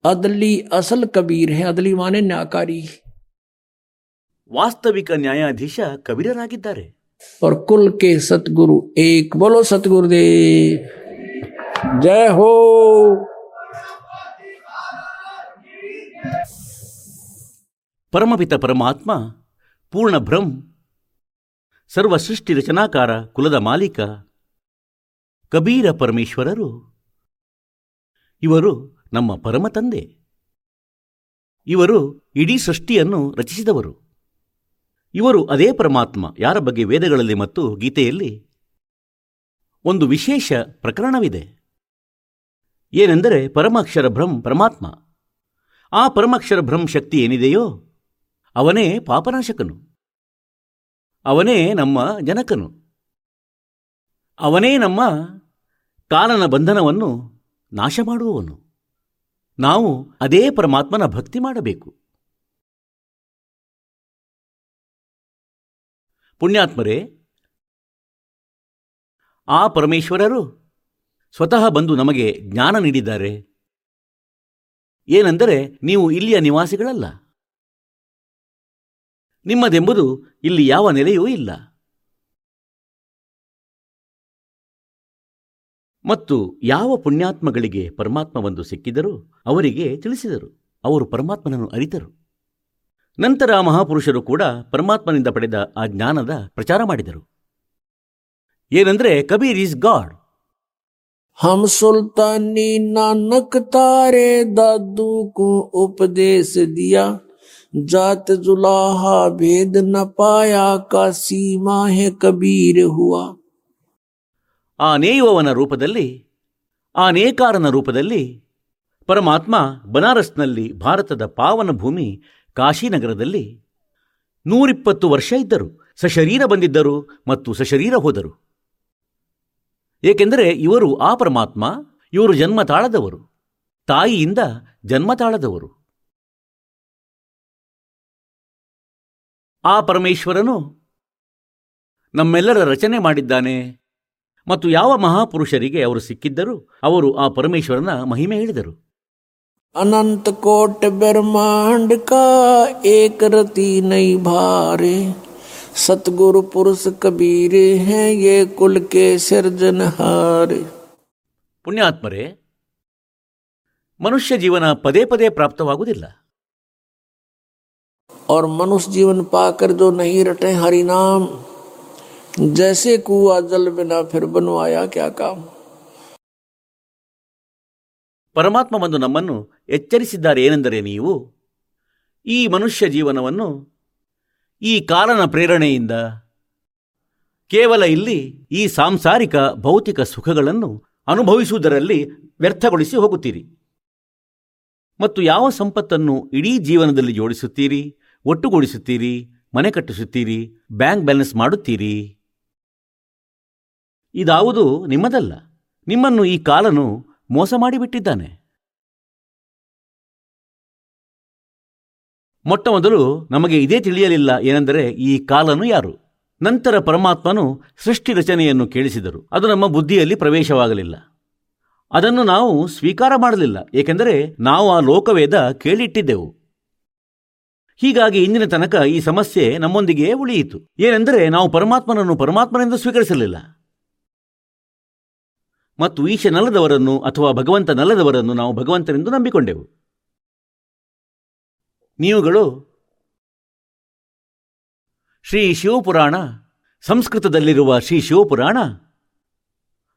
अदली असल कबीर है अदली माने न्याकारी ವಾಸ್ತವಿಕ ನ್ಯಾಯಾಧೀಶ ಕಬೀರರಾಗಿದ್ದಾರೆ और कुल के सतगुरु एक बोलो सतगुरुदेव जय हो ಪರಮಪಿತ ಪರಮಾತ್ಮ ಪೂರ್ಣ ಬ್ರಹ್ಮ್ ಸರ್ವ ಸೃಷ್ಟಿ ರಚನಾಕಾರ ಕುಲದ ಮಾಲೀಕ ಕಬೀರ ಪರಮೇಶ್ವರರು ಇವರು ನಮ್ಮ ಪರಮ ತಂದೆ. ಇವರು ಇಡೀ ಸೃಷ್ಟಿಯನ್ನು ರಚಿಸಿದವರು. ಇವರು ಅದೇ ಪರಮಾತ್ಮ, ಯಾರ ಬಗ್ಗೆ ವೇದಗಳಲ್ಲಿ ಮತ್ತು ಗೀತೆಯಲ್ಲಿ ಒಂದು ವಿಶೇಷ ಪ್ರಕರಣವಿದೆ. ಏನೆಂದರೆ ಪರಮಾಕ್ಷರ ಭ್ರಂ ಪರಮಾತ್ಮ. ಆ ಪರಮಾಕ್ಷರ ಭ್ರಂ ಶಕ್ತಿ ಏನಿದೆಯೋ, ಅವನೇ ಪಾಪನಾಶಕನು. ಅವನೇ ನಮ್ಮ ಜನಕನು. ಅವನೇ ನಮ್ಮ ಕಾಲನ ಬಂಧನವನ್ನು ನಾಶ ಮಾಡುವವನು ನಾವು ಅದೇ ಪರಮಾತ್ಮನ ಭಕ್ತಿ ಮಾಡಬೇಕು. ಪುಣ್ಯಾತ್ಮರೇ, ಆ ಪರಮೇಶ್ವರರು ಸ್ವತಃ ಬಂದು ನಮಗೆ ಜ್ಞಾನ ನೀಡಿದ್ದಾರೆ. ಏನೆಂದರೆ ನೀವು ಇಲ್ಲಿಯ ನಿವಾಸಿಗಳಲ್ಲ. ನಿಮ್ಮದೆಂಬುದು ಇಲ್ಲಿ ಯಾವ ನೆಲೆಯೂ ಇಲ್ಲ. ಮತ್ತು ಯಾವ ಪುಣ್ಯಾತ್ಮಗಳಿಗೆ ಪರಮಾತ್ಮ ಒಂದು ಸಿಕ್ಕಿದರೂ ಅವರಿಗೆ ತಿಳಿಸಿದರು. ಅವರು ಪರಮಾತ್ಮನನ್ನು ಅರಿತರು. ನಂತರ ಮಹಾಪುರುಷರು ಕೂಡ ಪರಮಾತ್ಮನಿಂದ ಪಡೆದ ಆ ಜ್ಞಾನದ ಪ್ರಚಾರ ಮಾಡಿದರು. ಏನಂದ್ರೆ, ಕಬೀರ್ ಈಸ್ ಗಾಡ್. ಹಮ್ ಸುಲ್ತಾನಿ ನಾನಕ್ ತಾರೆ ದಾದು ಉಪದೇಶ ದಿಯಾ. ಜಾತ ಜುಲಾಹ ಭೇದ ನ ಪಾಯಾ ಕಾ ಸೀಮಾ ಹೇ ಕಬೀರ್ ಹುವಾ. ಆ ನೇಯುವವನ ರೂಪದಲ್ಲಿ ಆ ನೇಕಾರನ ರೂಪದಲ್ಲಿ ಪರಮಾತ್ಮ ಬನಾರಸ್ನಲ್ಲಿ ಭಾರತದ ಪಾವನ ಭೂಮಿ ಕಾಶಿನಗರದಲ್ಲಿ ನೂರಿಪ್ಪತ್ತು ವರ್ಷ ಇದ್ದರು. ಸಶರೀರ ಬಂದಿದ್ದರು ಮತ್ತು ಸಶರೀರ ಹೋದರು. ಏಕೆಂದರೆ ಇವರು ಆ ಪರಮಾತ್ಮ, ಇವರು ಜನ್ಮ ತಾಳದವರು. ತಾಯಿಯಿಂದ ಜನ್ಮ ತಾಳದವರು. ಆ ಪರಮೇಶ್ವರನು ನಮ್ಮೆಲ್ಲರ ರಚನೆ ಮಾಡಿದ್ದಾನೆ. ಮತ್ತು ಯಾವ ಮಹಾಪುರುಷರಿಗೆ ಅವರು ಸಿಕ್ಕಿದ್ದರು ಅವರು ಆ ಪರಮೇಶ್ವರನ ಮಹಿಮೆ ಹೇಳಿದರು अनंत कोट ब्रह्मांड का एक रति नहीं भारे सतगुरु पुरुष कबीर हैं ये कुल के सिरजनहारे ಪುಣ್ಯಾತ್ಮರೇ ಮನುಷ್ಯ ಜೀವನ ಪದೇ ಪದೇ ಪ್ರಾಪ್ತವಾಗುವುದಿಲ್ಲ और मनुष्य जीवन पाकर जो नहीं रटे हरि नाम जैसे कुआ जल बिना फिर बनवाया क्या काम ಪರಮಾತ್ಮ ಬಂದು ನಮ್ಮನ್ನು ಎಚ್ಚರಿಸಿದ್ದಾರೆ ಏನೆಂದರೆ ನೀವು ಈ ಮನುಷ್ಯ ಜೀವನವನ್ನು ಈ ಕಾಲನ ಪ್ರೇರಣೆಯಿಂದ ಕೇವಲ ಇಲ್ಲಿ ಈ ಸಾಂಸಾರಿಕ ಭೌತಿಕ ಸುಖಗಳನ್ನು ಅನುಭವಿಸುವುದರಲ್ಲಿ ವ್ಯರ್ಥಗೊಳಿಸಿ ಹೋಗುತ್ತೀರಿ ಮತ್ತು ಯಾವ ಸಂಪತ್ತನ್ನು ಇಡೀ ಜೀವನದಲ್ಲಿ ಜೋಡಿಸುತ್ತೀರಿ ಒಟ್ಟುಗೂಡಿಸುತ್ತೀರಿ ಮನೆ ಕಟ್ಟಿಸುತ್ತೀರಿ ಬ್ಯಾಂಕ್ ಬ್ಯಾಲೆನ್ಸ್ ಮಾಡುತ್ತೀರಿ ಇದಾವುದು ನಿಮ್ಮದಲ್ಲ. ನಿಮ್ಮನ್ನು ಈ ಕಾಲನು ಮೋಸ ಮಾಡಿಬಿಟ್ಟಿದ್ದಾನೆ. ಮೊಟ್ಟ ಮೊದಲು ನಮಗೆ ಇದೇ ತಿಳಿಯಲಿಲ್ಲ ಏನೆಂದರೆ ಈ ಕಾಲನು ಯಾರು? ನಂತರ ಪರಮಾತ್ಮನು ಸೃಷ್ಟಿ ರಚನೆಯನ್ನು ಕೇಳಿಸಿದರು. ಅದು ನಮ್ಮ ಬುದ್ಧಿಯಲ್ಲಿ ಪ್ರವೇಶವಾಗಲಿಲ್ಲ. ಅದನ್ನು ನಾವು ಸ್ವೀಕಾರ ಮಾಡಲಿಲ್ಲ. ಏಕೆಂದರೆ ನಾವು ಆ ಲೋಕವೇದ ಕೇಳಿಟ್ಟಿದ್ದೆವು. ಹೀಗಾಗಿ ಇಂದಿನ ತನಕ ಈ ಸಮಸ್ಯೆ ನಮ್ಮೊಂದಿಗೆ ಉಳಿಯಿತು. ಏನೆಂದರೆ ನಾವು ಪರಮಾತ್ಮನನ್ನು ಪರಮಾತ್ಮನೆಂದು ಸ್ವೀಕರಿಸಲಿಲ್ಲ. ಮತ್ತು ಈಶನಲ್ಲದವರನ್ನು ಅಥವಾ ಭಗವಂತನಲ್ಲದವರನ್ನು ನಾವು ಭಗವಂತನೆಂದು ನಂಬಿಕೊಂಡೆವು. ನೀವುಗಳು ಶ್ರೀ ಶಿವಪುರಾಣ, ಸಂಸ್ಕೃತದಲ್ಲಿರುವ ಶ್ರೀ ಶಿವಪುರಾಣ,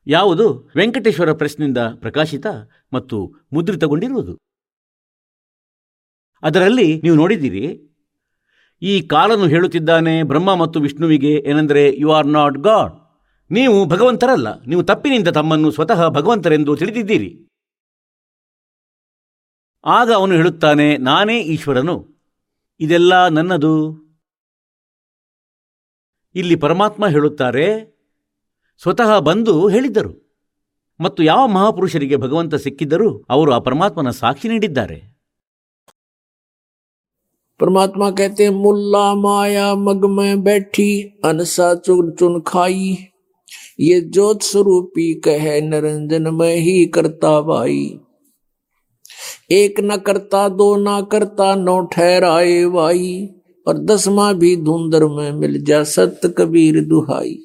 ಯಾವುದು ವೆಂಕಟೇಶ್ವರ ಪ್ರೆಸ್ನಿಂದ ಪ್ರಕಾಶಿತ ಮತ್ತು ಮುದ್ರಿತಗೊಂಡಿರುವುದು. ಅದರಲ್ಲಿ ನೀವು ನೋಡಿದ್ದೀರಿ, ಈ ಕಾಲನು ಹೇಳುತ್ತಿದ್ದಾನೆ, ಬ್ರಹ್ಮ ಮತ್ತು ವಿಷ್ಣುವಿಗೆ ಏನೆಂದರೆ ಯು ಆರ್ ನಾಟ್ ಗಾಡ್ ನೀವು ಭಗವಂತರಲ್ಲ ನೀವು ತಪ್ಪಿನಿಂದ ತಮ್ಮನ್ನು ಸ್ವತಃ ಭಗವಂತರೆಂದು ತಿಳಿದಿದ್ದೀರಿ ಆಗ ಅವನು ಹೇಳುತ್ತಾನೆ ನಾನೇ ಈಶ್ವರನು ಇದೆಲ್ಲ ನನ್ನದು ಇಲ್ಲಿ ಪರಮಾತ್ಮ ಹೇಳುತ್ತಾರೆ ಸ್ವತಃ ಬಂದು ಹೇಳಿದ್ದರು ಮತ್ತು ಯಾವ ಮಹಾಪುರುಷರಿಗೆ ಭಗವಂತ ಸಿಕ್ಕಿದ್ದರೂ ಅವರು ಆ ಪರಮಾತ್ಮನ ಸಾಕ್ಷಿ ನೀಡಿದ್ದಾರೆ परमात्मा कहते हैं मुल्ला माया मग में बैठी अनसा चुन चुन खाई ये ज्योत स्वरूपी कहे निरंजन में ही करता भाई एक न करता दो ना करता नौ ठहराए भाई और दसवा भी धुंधर में मिल जा सत कबीर दुहाई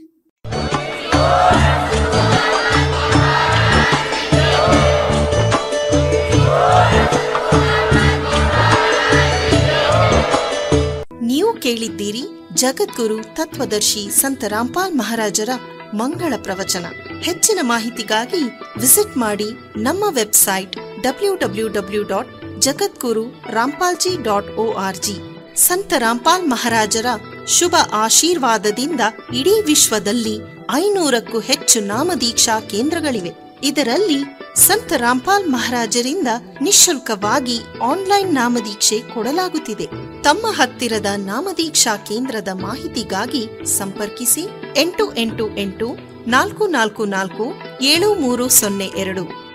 ನೀವು ಕೇಳಿದ್ದೀರಿ ಜಗದ್ಗುರು ತತ್ವದರ್ಶಿ ಸಂತ ರಾಮ್ಪಾಲ್ ಮಹಾರಾಜರ ಮಂಗಳ ಪ್ರವಚನ. ಹೆಚ್ಚಿನ ಮಾಹಿತಿಗಾಗಿ ವಿಸಿಟ್ ಮಾಡಿ ನಮ್ಮ website W W W dot Jagadguru Rampalji dot O R G. ಸಂತ ರಾಮ್ಪಾಲ್ ಮಹಾರಾಜರ ಶುಭ ಆಶೀರ್ವಾದದಿಂದ ಇಡೀ ವಿಶ್ವದಲ್ಲಿ ಐನೂರಕ್ಕೂ ಹೆಚ್ಚು ನಾಮದೀಕ್ಷಾ ಕೇಂದ್ರಗಳಿವೆ. ಇದರಲ್ಲಿ ಸಂತ ರಾಮ್ಪಾಲ್ ಮಹಾರಾಜರಿಂದ ನಿಶುಲ್ಕವಾಗಿ ಆನ್ಲೈನ್ ನಾಮದೀಕ್ಷೆ ಕೊಡಲಾಗುತ್ತಿದೆ. ತಮ್ಮ ಹತ್ತಿರದ ನಾಮದೀಕ್ಷಾ ಕೇಂದ್ರದ ಮಾಹಿತಿಗಾಗಿ ಸಂಪರ್ಕಿಸಿ ಎಂಟು ಎಂಟು ಎಂಟು ನಾಲ್ಕು ನಾಲ್ಕು ನಾಲ್ಕು ಏಳು ಮೂರು ಸೊನ್ನೆ ಎರಡು.